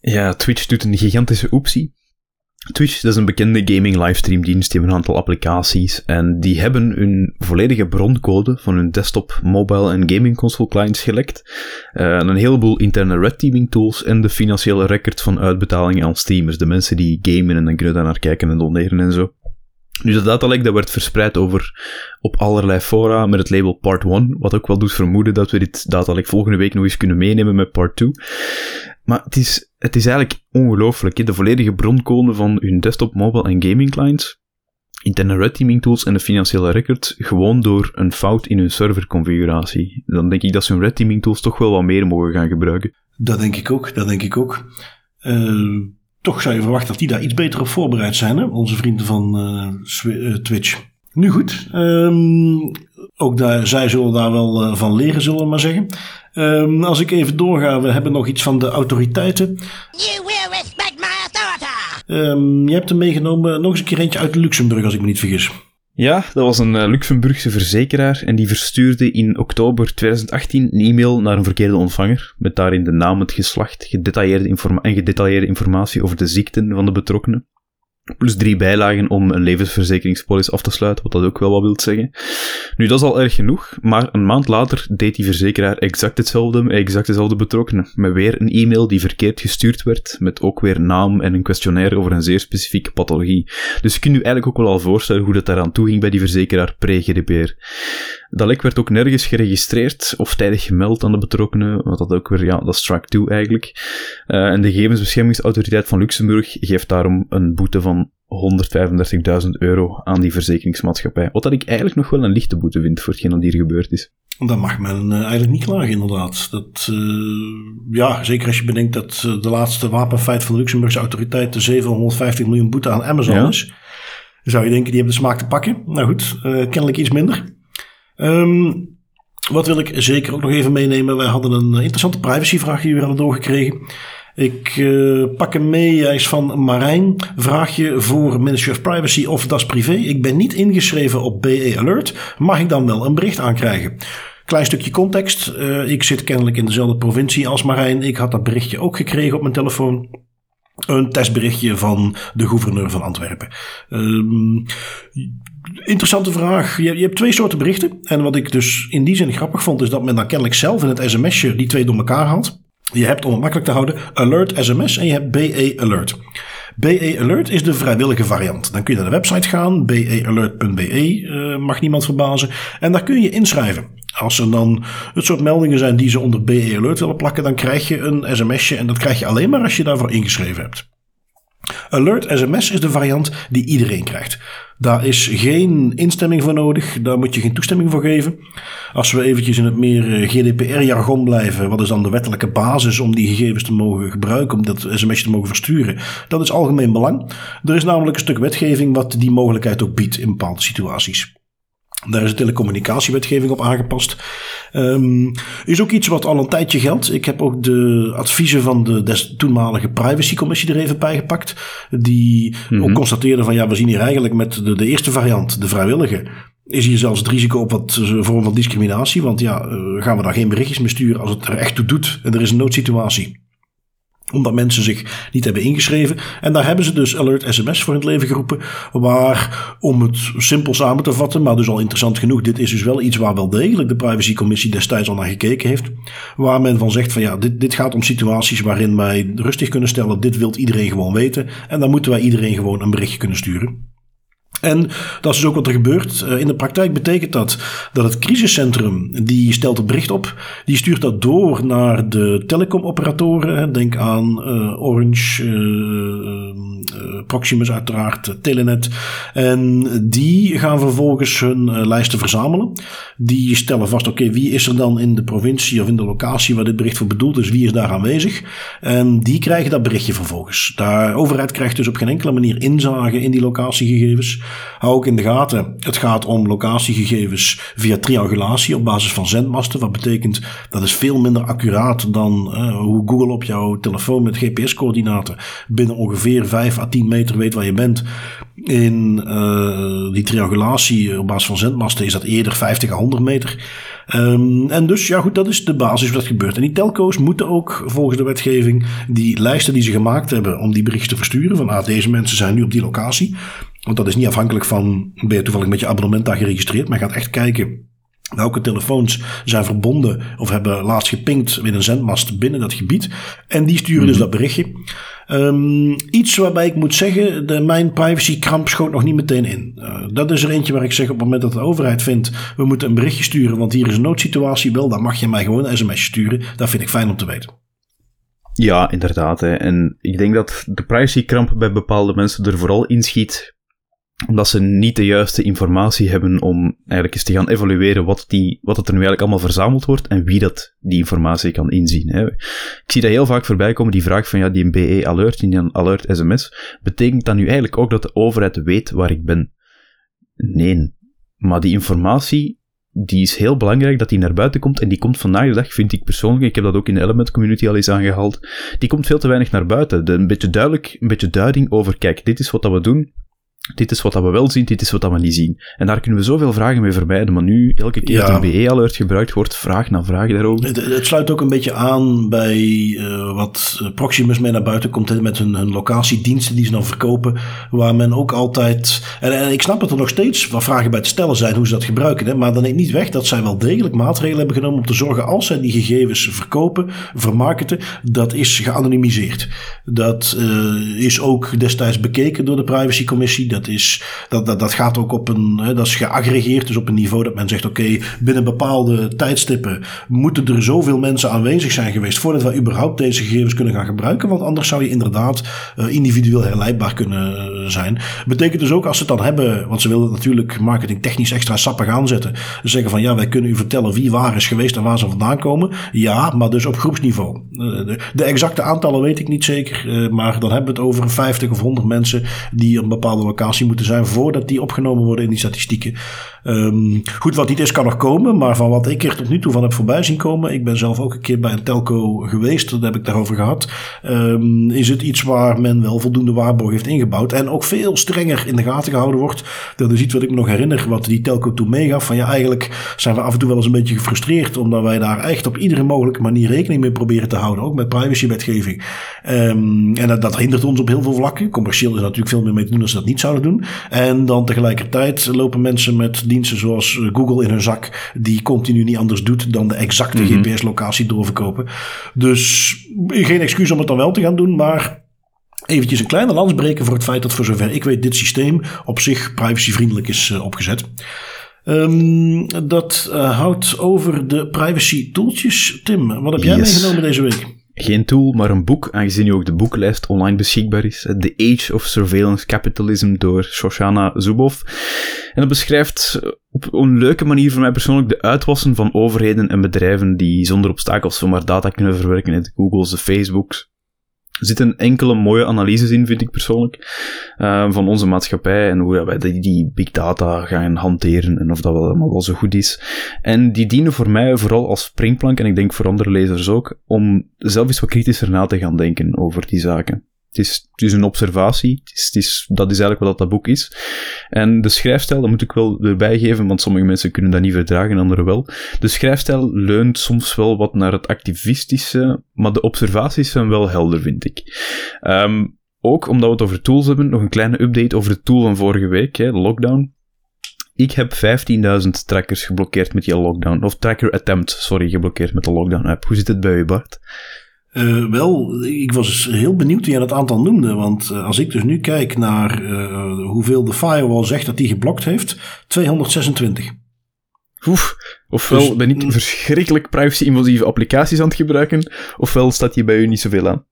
Speaker 1: Ja, Twitch doet een gigantische oepsie. Twitch, dat is een bekende gaming livestreamdienst. Die hebben een aantal applicaties. En die hebben hun volledige broncode van hun desktop, mobile en gaming console clients gelekt. Uh, een heleboel interne red teaming tools en de financiële record van uitbetalingen aan streamers. De mensen die gamen en dan kunnen daar naar kijken en doneren en zo. Nu, dat datalek dat werd verspreid over op allerlei fora met het label Part 1, wat ook wel doet vermoeden dat we dit datalek volgende week nog eens kunnen meenemen met Part 2. Maar het is, het is eigenlijk ongelooflijk. De volledige broncode van hun desktop, mobile en gaming clients, interne red teaming tools en de financiële record, gewoon door een fout in hun serverconfiguratie. Dan denk ik dat ze hun red teaming tools toch wel wat meer mogen gaan gebruiken.
Speaker 2: Dat denk ik ook, dat denk ik ook. Uh, toch zou je verwachten dat die daar iets beter op voorbereid zijn, hè? onze vrienden van uh, Twitch. Nu goed, um, ook daar, zij zullen daar wel uh, van leren, zullen we maar zeggen. Um, als ik even doorga, we hebben nog iets van de autoriteiten. You will respect my authority. Um, je hebt hem meegenomen, nog eens een keer eentje uit Luxemburg, als ik me niet vergis.
Speaker 1: Ja, dat was een uh, Luxemburgse verzekeraar en die verstuurde in oktober 2018 een e-mail naar een verkeerde ontvanger, met daarin de naam, het geslacht gedetailleerde en gedetailleerde informatie over de ziekten van de betrokkenen. Plus drie bijlagen om een levensverzekeringspolis af te sluiten, wat dat ook wel wat wil zeggen. Nu, dat is al erg genoeg, maar een maand later deed die verzekeraar exact hetzelfde, exact dezelfde betrokkenen. Met weer een e-mail die verkeerd gestuurd werd, met ook weer naam en een questionnaire over een zeer specifieke pathologie. Dus je kunt je eigenlijk ook wel al voorstellen hoe dat daaraan toe ging bij die verzekeraar pre-GDPR. Dat lek werd ook nergens geregistreerd of tijdig gemeld aan de betrokkenen, wat dat ook weer, ja, dat is track 2 eigenlijk. Uh, en de gegevensbeschermingsautoriteit van Luxemburg geeft daarom een boete van 135.000 euro aan die verzekeringsmaatschappij. Wat dat ik eigenlijk nog wel een lichte boete vind voor hetgeen dat hier gebeurd is.
Speaker 2: Dat mag men uh, eigenlijk niet klagen, inderdaad. Dat, uh, ja, zeker als je bedenkt dat de laatste wapenfeit van de Luxemburgse autoriteit de 750 miljoen boete aan Amazon ja. is. Zou je denken, die hebben de smaak te pakken. Nou goed, kennelijk iets minder. Um, wat wil ik zeker ook nog even meenemen? Wij hadden een interessante privacyvraag die we hadden doorgekregen. Ik uh, pak hem mee. Hij is van Marijn. Vraagje voor Ministry of Privacy of Das Privé. Ik ben niet ingeschreven op BE Alert. Mag ik dan wel een bericht aankrijgen? Klein stukje context. Uh, ik zit kennelijk in dezelfde provincie als Marijn. Ik had dat berichtje ook gekregen op mijn telefoon. Een testberichtje van de gouverneur van Antwerpen. Um, interessante vraag. Je, je, hebt twee soorten berichten. En wat ik dus in die zin grappig vond, is dat men dan kennelijk zelf in het sms'je die twee door elkaar haalt. Je hebt, om het makkelijk te houden, Alert SMS en je hebt BE Alert. BE Alert is de vrijwillige variant. Dan kun je naar de website gaan, bealert.be, uh, mag niemand verbazen. En daar kun je inschrijven. Als er dan het soort meldingen zijn die ze onder BE Alert willen plakken, dan krijg je een sms'je en dat krijg je alleen maar als je daarvoor ingeschreven hebt. Alert SMS is de variant die iedereen krijgt. Daar is geen instemming voor nodig, daar moet je geen toestemming voor geven. Als we eventjes in het meer eh, GDPR-jargon blijven, wat is dan de wettelijke basis om die gegevens te mogen gebruiken, om dat sms te mogen versturen? Dat is algemeen belang. Er is namelijk een stuk wetgeving wat die mogelijkheid ook biedt in bepaalde situaties. Daar is de telecommunicatiewetgeving op aangepast. Um, is ook iets wat al een tijdje geldt. Ik heb ook de adviezen van de des, toenmalige privacycommissie er even bij gepakt. Die ook mhm. constateerden van ja, we zien hier eigenlijk met de, de eerste variant, de vrijwillige, is hier zelfs het risico op wat vorm van discriminatie. Want ja, uh, gaan we daar geen berichtjes mee sturen als het er echt toe doet en er is een noodsituatie omdat mensen zich niet hebben ingeschreven. En daar hebben ze dus Alert SMS voor in het leven geroepen. Waar, om het simpel samen te vatten, maar dus al interessant genoeg. Dit is dus wel iets waar wel degelijk de privacycommissie destijds al naar gekeken heeft. Waar men van zegt van ja, dit, dit gaat om situaties waarin wij rustig kunnen stellen. Dit wil iedereen gewoon weten. En dan moeten wij iedereen gewoon een berichtje kunnen sturen. En dat is dus ook wat er gebeurt. Eh, in de praktijk betekent dat dat het crisiscentrum, die stelt het bericht op, die stuurt dat door naar de telecomoperatoren. Denk aan uh, Orange, uh, Proximus uiteraard, Telenet. En die gaan vervolgens hun lijsten verzamelen. Die stellen vast, oké, wie is er dan in de provincie of in de locatie waar dit bericht voor bedoeld is, wie is daar aanwezig? En die krijgen dat berichtje vervolgens. De overheid krijgt dus op geen enkele manier inzage in die locatiegegevens. Hou ook in de gaten, het gaat om locatiegegevens via triangulatie op basis van zendmasten. Wat betekent dat is veel minder accuraat dan uh, hoe Google op jouw telefoon met GPS-coördinaten binnen ongeveer 5 à 10 meter weet waar je bent. In uh, die triangulatie op basis van zendmasten is dat eerder 50 à 100 meter. Um, en dus, ja goed, dat is de basis wat gebeurt. En die telco's moeten ook volgens de wetgeving die lijsten die ze gemaakt hebben om die berichten te versturen. Van ah, deze mensen zijn nu op die locatie. Want dat is niet afhankelijk van, ben je toevallig met je abonnement daar geregistreerd. Maar je gaat echt kijken welke telefoons zijn verbonden of hebben laatst gepinkt met een zendmast binnen dat gebied. En die sturen dus mhm. dat berichtje. Um, iets waarbij ik moet zeggen, de, mijn privacykramp schoot nog niet meteen in. Uh, dat is er eentje waar ik zeg op het moment dat de overheid vindt, we moeten een berichtje sturen, want hier is een noodsituatie wel, dan mag je mij gewoon een sms sturen. Dat vind ik fijn om te weten.
Speaker 1: Ja, inderdaad. Hè. En ik denk dat de privacykramp bij bepaalde mensen er vooral inschiet omdat ze niet de juiste informatie hebben om eigenlijk eens te gaan evalueren wat, die, wat het er nu eigenlijk allemaal verzameld wordt en wie dat die informatie kan inzien. Hè. Ik zie dat heel vaak voorbij komen, die vraag van ja, die een BE-alert, die een alert-sms, betekent dat nu eigenlijk ook dat de overheid weet waar ik ben? Nee. Maar die informatie, die is heel belangrijk dat die naar buiten komt en die komt vandaag de dag, vind ik persoonlijk, ik heb dat ook in de Element Community al eens aangehaald, die komt veel te weinig naar buiten. Een beetje duidelijk, een beetje duiding over, kijk, dit is wat dat we doen, dit is wat we wel zien, dit is wat we niet zien. En daar kunnen we zoveel vragen mee vermijden, maar nu, elke keer dat een BE-alert gebruikt wordt, vraag na vraag daarover.
Speaker 2: Het, het, sluit ook een beetje aan bij uh, wat Proximus mee naar buiten komt met hun, hun locatiediensten die ze dan verkopen, waar men ook altijd, en, en, ik snap dat er nog steeds wat vragen bij te stellen zijn hoe ze dat gebruiken, hè, maar dan neemt niet weg dat zij wel degelijk maatregelen hebben genomen om te zorgen als zij die gegevens verkopen, vermarkten, dat is geanonimiseerd. Dat uh, is ook destijds bekeken door de privacycommissie dat, is, dat, dat, dat gaat ook op een, hè, dat is geaggregeerd, dus op een niveau dat men zegt: oké, binnen bepaalde tijdstippen moeten er zoveel mensen aanwezig zijn geweest voordat wij überhaupt deze gegevens kunnen gaan gebruiken. Want anders zou je inderdaad uh, individueel herleidbaar kunnen uh, zijn. Betekent dus ook als ze het dan hebben, want ze willen natuurlijk marketingtechnisch extra sappig aanzetten. Zeggen van ja, wij kunnen u vertellen wie waar is geweest en waar ze vandaan komen. Ja, maar dus op groepsniveau. Uh, de, de, exacte aantallen weet ik niet zeker, maar dan hebben we het over 50 of 100 mensen die een bepaalde locatie moeten zijn voordat die opgenomen worden in die statistieken. Um, goed, wat niet is kan nog komen, maar van wat ik er tot nu toe van heb voorbij zien komen, ik ben zelf ook een keer bij een telco geweest, dat heb ik daarover gehad, um, is het iets waar men wel voldoende waarborg heeft ingebouwd en ook veel strenger in de gaten gehouden wordt. Dat is iets wat ik me nog herinner, wat die telco toen meegaf, van ja, eigenlijk zijn we af en toe wel eens een beetje gefrustreerd, omdat wij daar echt op iedere mogelijke manier rekening mee proberen te houden, ook met privacywetgeving. Um, en dat, dat hindert ons op heel veel vlakken. Commercieel is natuurlijk veel meer mee te doen als ze dat niet zouden doen. En dan tegelijkertijd lopen mensen met diensten zoals eh, Google in hun zak, die continu niet anders doet dan de exacte mhm. GPS-locatie doorverkopen. Dus geen excuus om het dan wel te gaan doen, maar eventjes een kleine lans breken voor het feit dat voor zover ik weet dit systeem op zich privacyvriendelijk is uh, opgezet. Um, dat uh, houdt over de privacy tooltjes. Tim, wat heb jij yes. meegenomen deze week?
Speaker 1: Geen tool, maar een boek, aangezien nu ook de boeklijst online beschikbaar is. The Age of Surveillance Capitalism door Shoshana Zuboff. En dat beschrijft op een leuke manier voor mij persoonlijk de uitwassen van overheden en bedrijven die zonder obstakels zomaar data kunnen verwerken in de Googles, de Facebooks, zitten enkele mooie analyses in, vind ik persoonlijk, uh, van onze maatschappij en hoe wij die, big data gaan hanteren en of dat allemaal wel zo goed is. En die dienen voor mij vooral als springplank, en ik denk voor andere lezers ook, om zelf eens wat kritischer na te gaan denken over die zaken. Het is, een observatie. Het is, het is, dat is eigenlijk wat dat boek is. En de schrijfstijl, dat moet ik wel erbij geven, want sommige mensen kunnen dat niet verdragen, anderen wel. De schrijfstijl leunt soms wel wat naar het activistische, maar de observaties zijn wel helder, vind ik. Um, ook omdat we het over tools hebben, nog een kleine update over de tool van vorige week, hè, lockdown. Ik heb 15.000 trackers geblokkeerd met die lockdown. Of tracker attempt, sorry, geblokkeerd met de lockdown app. Hoe zit het bij u, Bart?
Speaker 2: Uh, wel, ik was heel benieuwd wie je dat aantal noemde. Want uh, als ik dus nu kijk naar uh, hoeveel de firewall zegt dat hij geblokt heeft, 226.
Speaker 1: Oef, ofwel dus, ben ik verschrikkelijk privacy-invasieve applicaties aan het gebruiken, ofwel staat je bij u niet zoveel aan.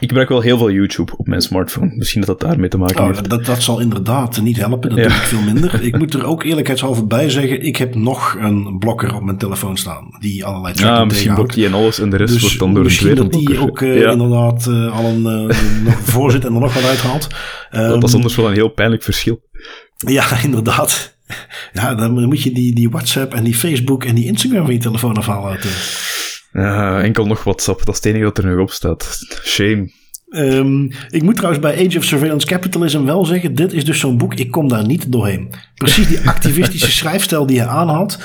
Speaker 1: Ik gebruik wel heel veel YouTube op mijn smartphone. Misschien dat dat daarmee te maken oh, heeft.
Speaker 2: Dat, dat zal inderdaad niet helpen. Dat doe ik veel minder. ik moet er ook eerlijkheidshalve bij zeggen. Ik heb nog een blokker op mijn telefoon staan. Die allerlei
Speaker 1: Ja, misschien blokt die en alles. En de rest
Speaker 2: dus
Speaker 1: wordt dan door een
Speaker 2: Misschien dat die ook uh, ja. inderdaad uh, al een uh, nog voorzit en er nog wat uithaalt.
Speaker 1: Um, dat is anders wel een heel pijnlijk verschil.
Speaker 2: Ja, inderdaad. Ja, dan moet je die, die WhatsApp en die Facebook en die Instagram van je telefoon afhalen.
Speaker 1: Uh, enkel nog WhatsApp, dat is het enige dat er nog op staat. Shame.
Speaker 2: Um, ik moet trouwens bij Age of Surveillance Capitalism wel zeggen: dit is dus zo'n boek, ik kom daar niet doorheen. Precies die activistische schrijfstijl die je aanhaalt.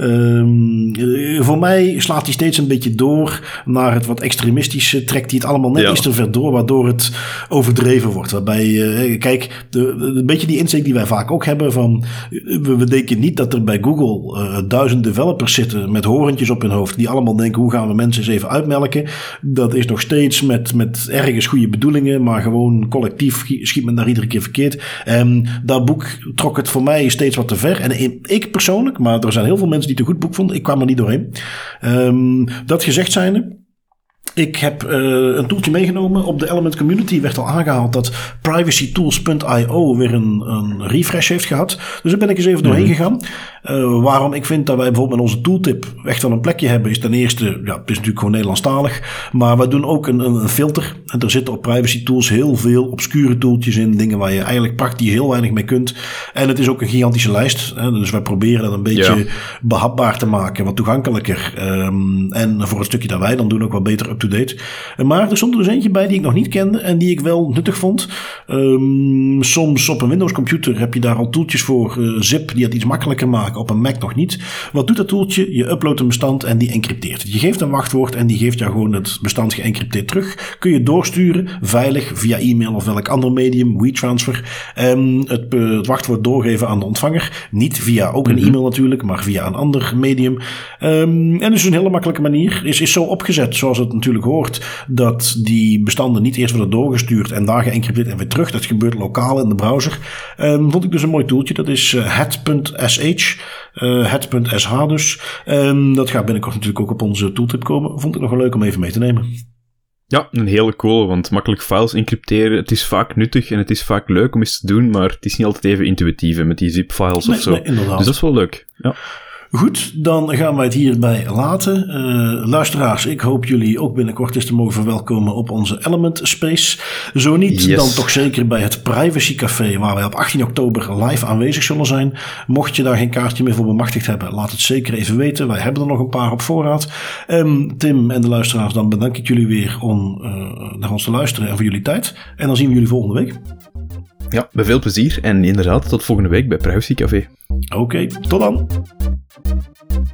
Speaker 2: Um, voor mij slaat hij steeds een beetje door naar het wat extremistische. Trekt hij het allemaal net iets te ver door, waardoor het overdreven wordt. Waarbij, uh, kijk, de, een beetje die insteek die wij vaak ook hebben: van we, we denken niet dat er bij Google uh, duizend developers zitten met horentjes op hun hoofd. die allemaal denken: hoe gaan we mensen eens even uitmelken? Dat is nog steeds met, met ergens goede bedoelingen, maar gewoon collectief schiet men daar iedere keer verkeerd. En dat boek trok het voor mij steeds wat te ver. En ik persoonlijk, maar er zijn heel veel mensen die het een goed boek vonden. Ik kwam er niet doorheen. Um, dat gezegd zijnde. Ik heb uh, een toeltje meegenomen. Op de Element Community werd al aangehaald dat privacytools.io weer een, een, refresh heeft gehad. Dus daar ben ik eens even doorheen mhm. gegaan. Uh, waarom ik vind dat wij bijvoorbeeld met onze tooltip echt wel een plekje hebben, is ten eerste, ja, het is natuurlijk gewoon Nederlandstalig. Maar we doen ook een, een filter. En er zitten op privacy tools heel veel obscure toeltjes in. Dingen waar je eigenlijk praktisch heel weinig mee kunt. En het is ook een gigantische lijst. Hè, dus wij proberen dat een beetje behapbaar te maken, wat toegankelijker. Um, en voor het stukje dat wij dan doen ook wat beter up-to-date. Maar er stond er dus eentje bij die ik nog niet kende en die ik wel nuttig vond. Um, soms op een Windows computer heb je daar al toeltjes voor. Uh, zip die het iets makkelijker maken op een Mac nog niet. Wat doet dat toeltje? Je uploadt een bestand en die encrypteert het. Je geeft een wachtwoord en die geeft jou gewoon het bestand geëncrypteerd terug. Kun je doorsturen, veilig, via e-mail of welk ander medium, WeTransfer. Um, het, uh, het, wachtwoord doorgeven aan de ontvanger. Niet via ook een mhm. e-mail natuurlijk, maar via een ander medium. Um, en dus een hele makkelijke manier. Is, is zo opgezet, zoals het natuurlijk hoort, dat die bestanden niet eerst worden doorgestuurd en daar geëncrypteerd en weer terug. Dat gebeurt lokaal in de browser. Um, vond ik dus een mooi toeltje. Dat is het.sh. Uh, het.sh dus. Um, dat gaat binnenkort natuurlijk ook op onze tooltip komen. Vond ik nog wel leuk om even mee te nemen.
Speaker 1: Ja, een hele cool, want makkelijk files encrypteren, het is vaak nuttig en het is vaak leuk om eens te doen, maar het is niet altijd even intuïtief met die zip-files of zo. Nee, dus dat is wel leuk. Ja.
Speaker 2: Goed, dan gaan wij het hierbij laten. Uh, luisteraars, ik hoop jullie ook binnenkort eens te mogen verwelkomen op onze Element Space. Zo niet, dan toch zeker bij het Privacy Café, waar wij op 18 oktober live aanwezig zullen zijn. Mocht je daar geen kaartje meer voor bemachtigd hebben, laat het zeker even weten. Wij hebben er nog een paar op voorraad. Um, Tim en de luisteraars, dan bedank ik jullie weer om uh, naar ons te luisteren en voor jullie tijd. En dan zien we jullie volgende week.
Speaker 1: Ja, met veel plezier en inderdaad, tot volgende week bij Privacy Café.
Speaker 2: Oké, tot dan. Thank you.